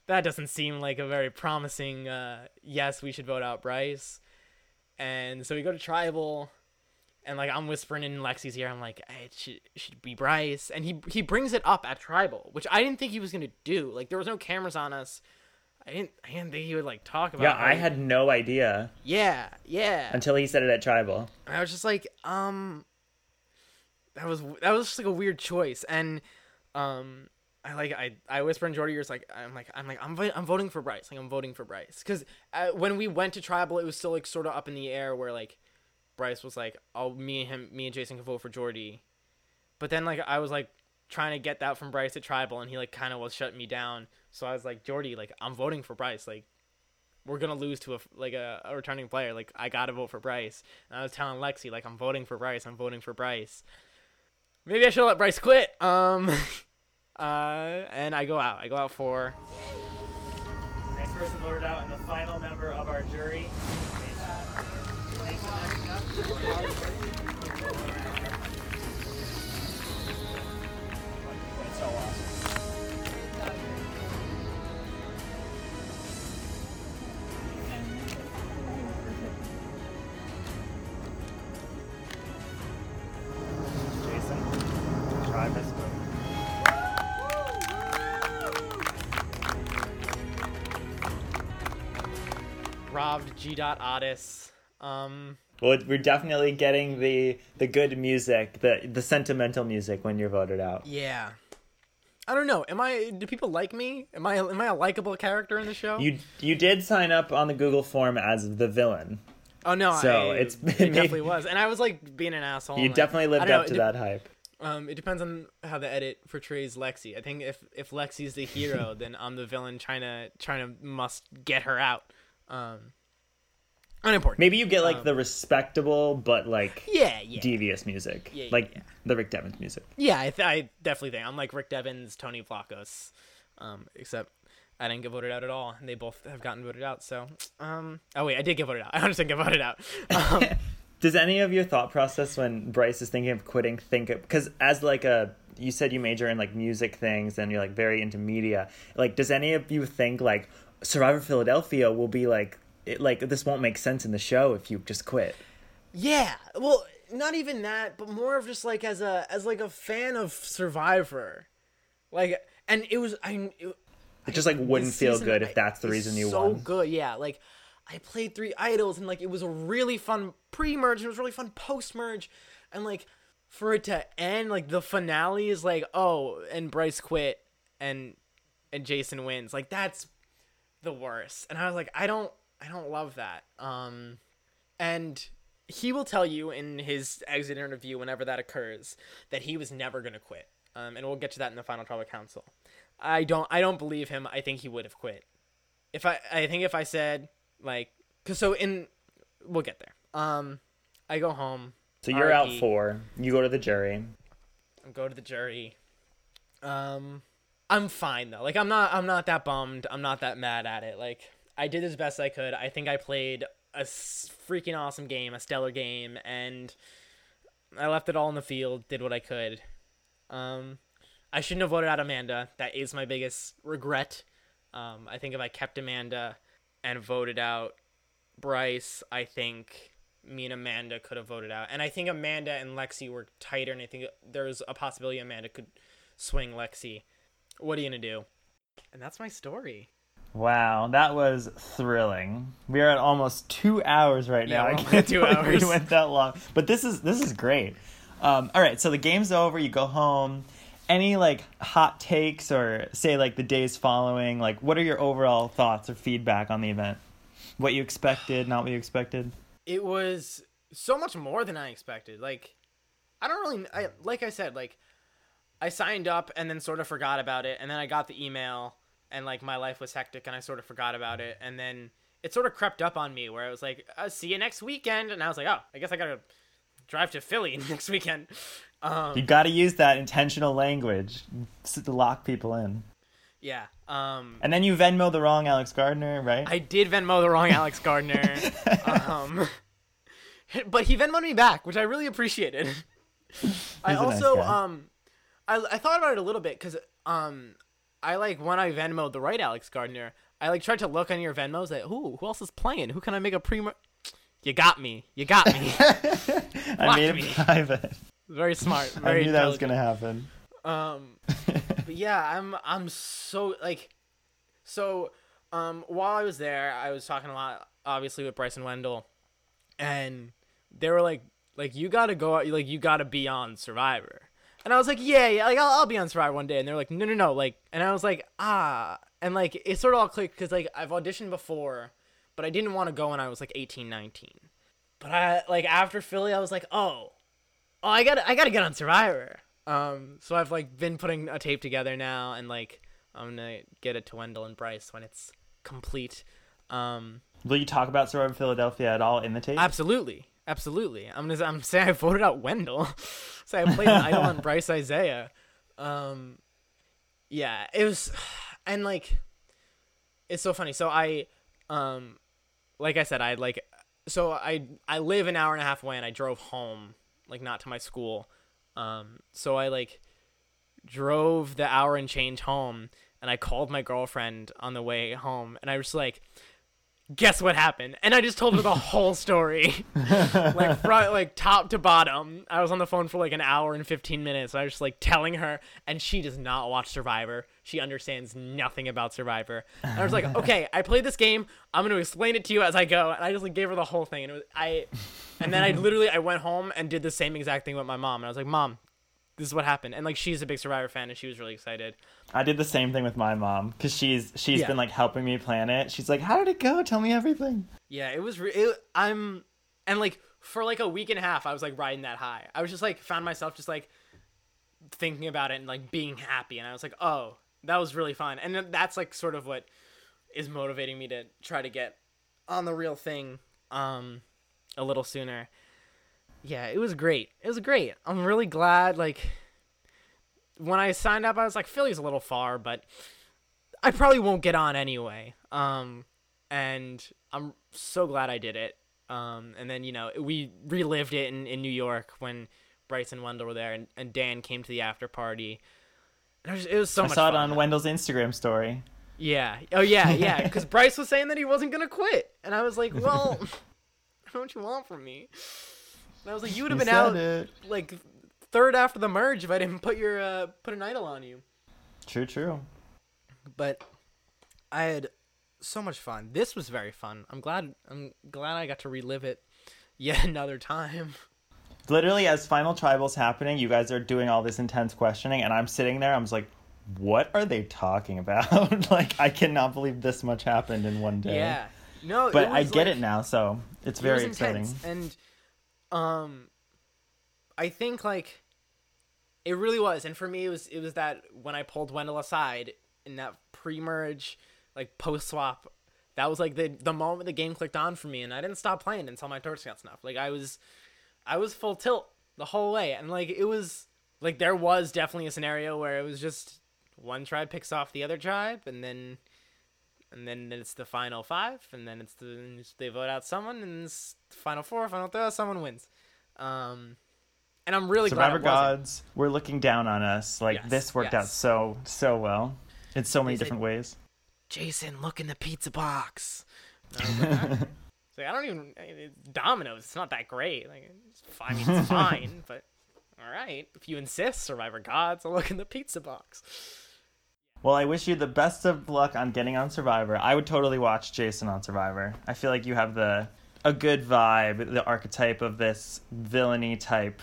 That doesn't seem like a very promising, uh, yes, we should vote out Bryce. And so we go to tribal, and like I'm whispering in Lexi's ear, I'm like, it should, it should be Bryce. And he he brings it up at tribal, which I didn't think he was gonna do. Like there was no cameras on us. I didn't I didn't think he would like talk about. Yeah, how I had no idea Yeah, yeah. until he said it at tribal. And I was just like, um, that was that was just like a weird choice, and um, I like I I whisper in Jordy ears like I'm like I'm like I'm I'm voting for Bryce, like I'm voting for Bryce, because uh, when we went to tribal, it was still like sort of up in the air where like Bryce was like, oh me and him, me and Jason can vote for Jordy, but then like I was like trying to get that from Bryce at tribal, and he like kind of was shutting me down, so I was like Jordy, like I'm voting for Bryce, like we're gonna lose to a like a, a returning player. Like I gotta vote for Bryce. And I was telling Lexi like I'm voting for Bryce. I'm voting for Bryce. Maybe I should let Bryce quit. Um, uh, and I go out. I go out for Next person voted out, and the final member of our jury. Dot Otis. Um, Well, we're definitely getting the the good music, the the sentimental music when you're voted out. yeah. I don't know. Am I? Do people like me? Am I? Am I a likable character in the show? You you did sign up on the Google form as the villain. oh no. so I, it's- it definitely was, and I was like being an asshole. You like, definitely lived don't know, up to de- that hype. Um, it depends on how the edit portrays Lexi. I think if if Lexi's the hero, then I'm the villain trying to trying to must get her out. Um, unimportant. Maybe you get like Um, the respectable but like Yeah, yeah, devious music, Yeah, yeah, like yeah. the Rick Devens music. yeah. I, th- I definitely think I'm like Rick Devens, Tony Vlachos, um, except I didn't get voted out at all, and they both have gotten voted out. So, um, oh wait, I did get voted out. I honestly get voted out. Um, Does any of your thought process when Bryce is thinking of quitting think because as like a you said you major in like music things and you're like very into media like does any of you think like Survivor Philadelphia will be like it, like this won't make sense in the show if you just quit Yeah, well, not even that, but more of just like as a as like a fan of Survivor, like, and it was I. It, it just like wouldn't feel good if that's the reason you so won So good, yeah. Like, I played three idols, and like it was a really fun pre-merge. and It was really fun post-merge, and like for it to end, like the finale is like, oh, and Bryce quit, and and Jason wins. Like that's the worst. And I was like, I don't, I don't love that. Um, and he will tell you in his exit interview whenever that occurs that he was never gonna quit. Um, and we'll get to that in the final tribal council. I don't, I don't believe him. I think he would have quit. If I, I think if I said like, cause so in, we'll get there. Um, I go home. so you're out four you go to the jury I go to the jury. Um, I'm fine though. Like I'm not I'm not that bummed. I'm not that mad at it. Like I did as best I could. I think I played a freaking awesome game, a stellar game, and I left it all in the field. Did what I could. Um, I shouldn't have voted out Amanda. That is my biggest regret. Um, I think if I kept Amanda and voted out Bryce, I think me and Amanda could have voted out. And I think Amanda and Lexi were tighter, and I think there's a possibility Amanda could swing Lexi. What are you gonna do? And that's my story. Wow, that was thrilling. We are at almost two hours right now. we're I can't two believe hours. We went that long, but this is this is great. Um, all right, so the game's over. You go home. Any like hot takes or say like the days following? Like, what are your overall thoughts or feedback on the event? What you expected, not what you expected. It was so much more than I expected. Like, I don't really, I like I said, like, I signed up and then sort of forgot about it, and then I got the email, and like my life was hectic, and I sort of forgot about it, and then it sort of crept up on me where I was like, uh, "See you next weekend," and I was like, "Oh, I guess I gotta drive to Philly next weekend. Um, You got to use that intentional language to lock people in. yeah. Um, And then you Venmo the wrong Alex Gardner, right? I did Venmo the wrong Alex Gardner, um, but he Venmoed me back, which I really appreciated. I He's nice also guy. um, I I thought about it a little bit because um, I like when I Venmoed the right Alex Gardner, I like tried to look on your Venmos that who who else is playing? Who can I make a pre? You got me. You got me. I made it me. private. Very smart. I knew that was gonna happen. Um, but yeah, I'm I'm so like, so um while I was there, I was talking a lot, obviously with Bryce and Wendell, and they were like, like you gotta go out, like you gotta be on Survivor, and I was like, yeah, yeah, like I'll, I'll be on Survivor one day, and they're like, no, no, no, like, and I was like, ah, and like it sort of all clicked because like I've auditioned before, but I didn't want to go when I was like 18, 19. But I like after Philly, I was like, oh, oh, I got to I got to get on Survivor. Um, so I've like been putting a tape together now, and like I'm gonna get it to Wendell and Bryce when it's complete. Um, Will you talk about Survivor Philadelphia at all in the tape? absolutely, absolutely. I'm gonna I'm saying I voted out Wendell. say I played an idol on Bryce Isaiah. Um, yeah, it was, and like, it's so funny. So I, um, like I said, I like, so I I live an hour and a half away, and I drove home, like not to my school. Um, so I like drove the hour and change home, and I called my girlfriend on the way home, and I was like, "Guess what happened?" And I just told her the whole story, like front, like top to bottom. I was on the phone for like an hour and fifteen minutes. I was just like telling her, and she does not watch Survivor. She understands nothing about Survivor. And I was like, "Okay, I played this game. I'm gonna explain it to you as I go." And I just like gave her the whole thing, and it was I. And then I literally I went home and did the same exact thing with my mom, and I was like, "Mom, this is what happened." And like she's a big Survivor fan, and she was really excited. I did the same thing with my mom because she's she's Yeah. been like helping me plan it. She's like, "How did it go? Tell me everything." Yeah, it was. Re- it, I'm, and like for like a week and a half, I was like riding that high. I was just like found myself just like thinking about it and like being happy, and I was like, oh, that was really fun, and that's like sort of what is motivating me to try to get on the real thing, um, a little sooner. Yeah, it was great. It was great. I'm really glad. Like when I signed up, I was like, Philly's a little far, but I probably won't get on anyway. Um, and I'm so glad I did it. Um, and then you know we relived it in, in New York when Bryce and Wendell were there, and, and Dan came to the after party. And it was, it was so I much saw it fun. on Wendell's Instagram story. Yeah. Oh yeah, yeah. Because Bryce was saying that he wasn't gonna quit, and I was like, well, what don't you want from me? And I was like, you would have been out it. like third after the merge if I didn't put your uh, put an idol on you. True, true. But I had so much fun. This was very fun. I'm glad. I'm glad I got to relive it yet another time. Literally, as final tribal's happening, you guys are doing all this intense questioning, and I'm sitting there. I'm just like, "What are they talking about?" like, I cannot believe this much happened in one day. Yeah. No, But I get like- it now, so it's it very exciting. And um I think like it really was. And for me it was it was that when I pulled Wendell aside in that pre merge, like post swap, that was like the the moment the game clicked on for me and I didn't stop playing until my torch got snuffed. Like I was I was full tilt the whole way. And like it was like there was definitely a scenario where it was just one tribe picks off the other tribe and then and then it's the final five, and then it's the they vote out someone, and it's the final four, final three, someone wins. Um, and I'm really Survivor glad it wasn't. gods were looking down on us. Like Yes, this worked out so so well in so many They said- different ways. Jason, look in the pizza box. I like, "Alright." It's like I don't even it's Domino's. It's not that great. Like it's fine. I mean, it's fine, but all right. If you insist, Survivor gods, I'll look in the pizza box. Well, I wish you the best of luck on getting on Survivor. I would totally watch Jason on Survivor. I feel like you have the a good vibe, the archetype of this villainy type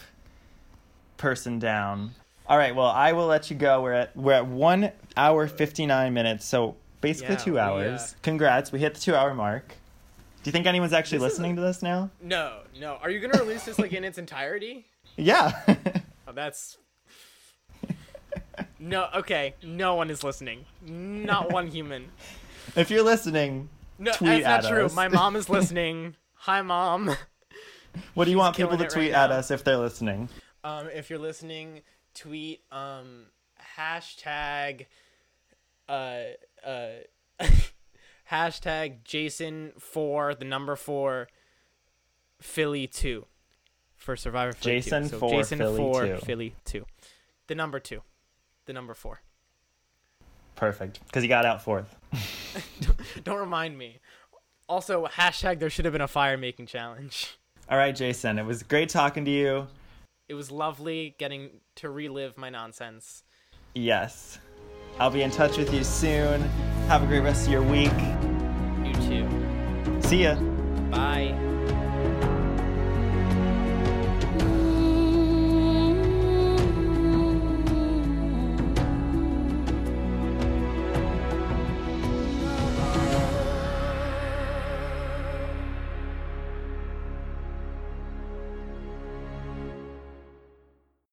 person down. All right, well, I will let you go. We're at we're at one hour fifty nine minutes, so basically Yeah, two we, uh, hours. Congrats, we hit the two hour mark. Do you think anyone's actually This is listening to this now? No, no. Are you gonna release this like in its entirety? Yeah. Oh, that's. No, okay. No one is listening. Not one human. if you're listening, No, Tweet that's at not true. us. My mom is listening. Hi, mom. What do you She's want people to tweet right at now. us if they're listening? Um, if you're listening, tweet um hashtag uh uh hashtag Jason for the number four Philly two for Survivor Philly Jason 2. So for Jason Philly for 2. Philly two, the number two, the number four. Perfect. Because he got out fourth. Don't remind me. Also, hashtag there should have been a fire making challenge. All right, Jason. It was great talking to you. It was lovely getting to relive my nonsense. Yes. I'll be in touch with you soon. Have a great rest of your week. You too. See ya. Bye.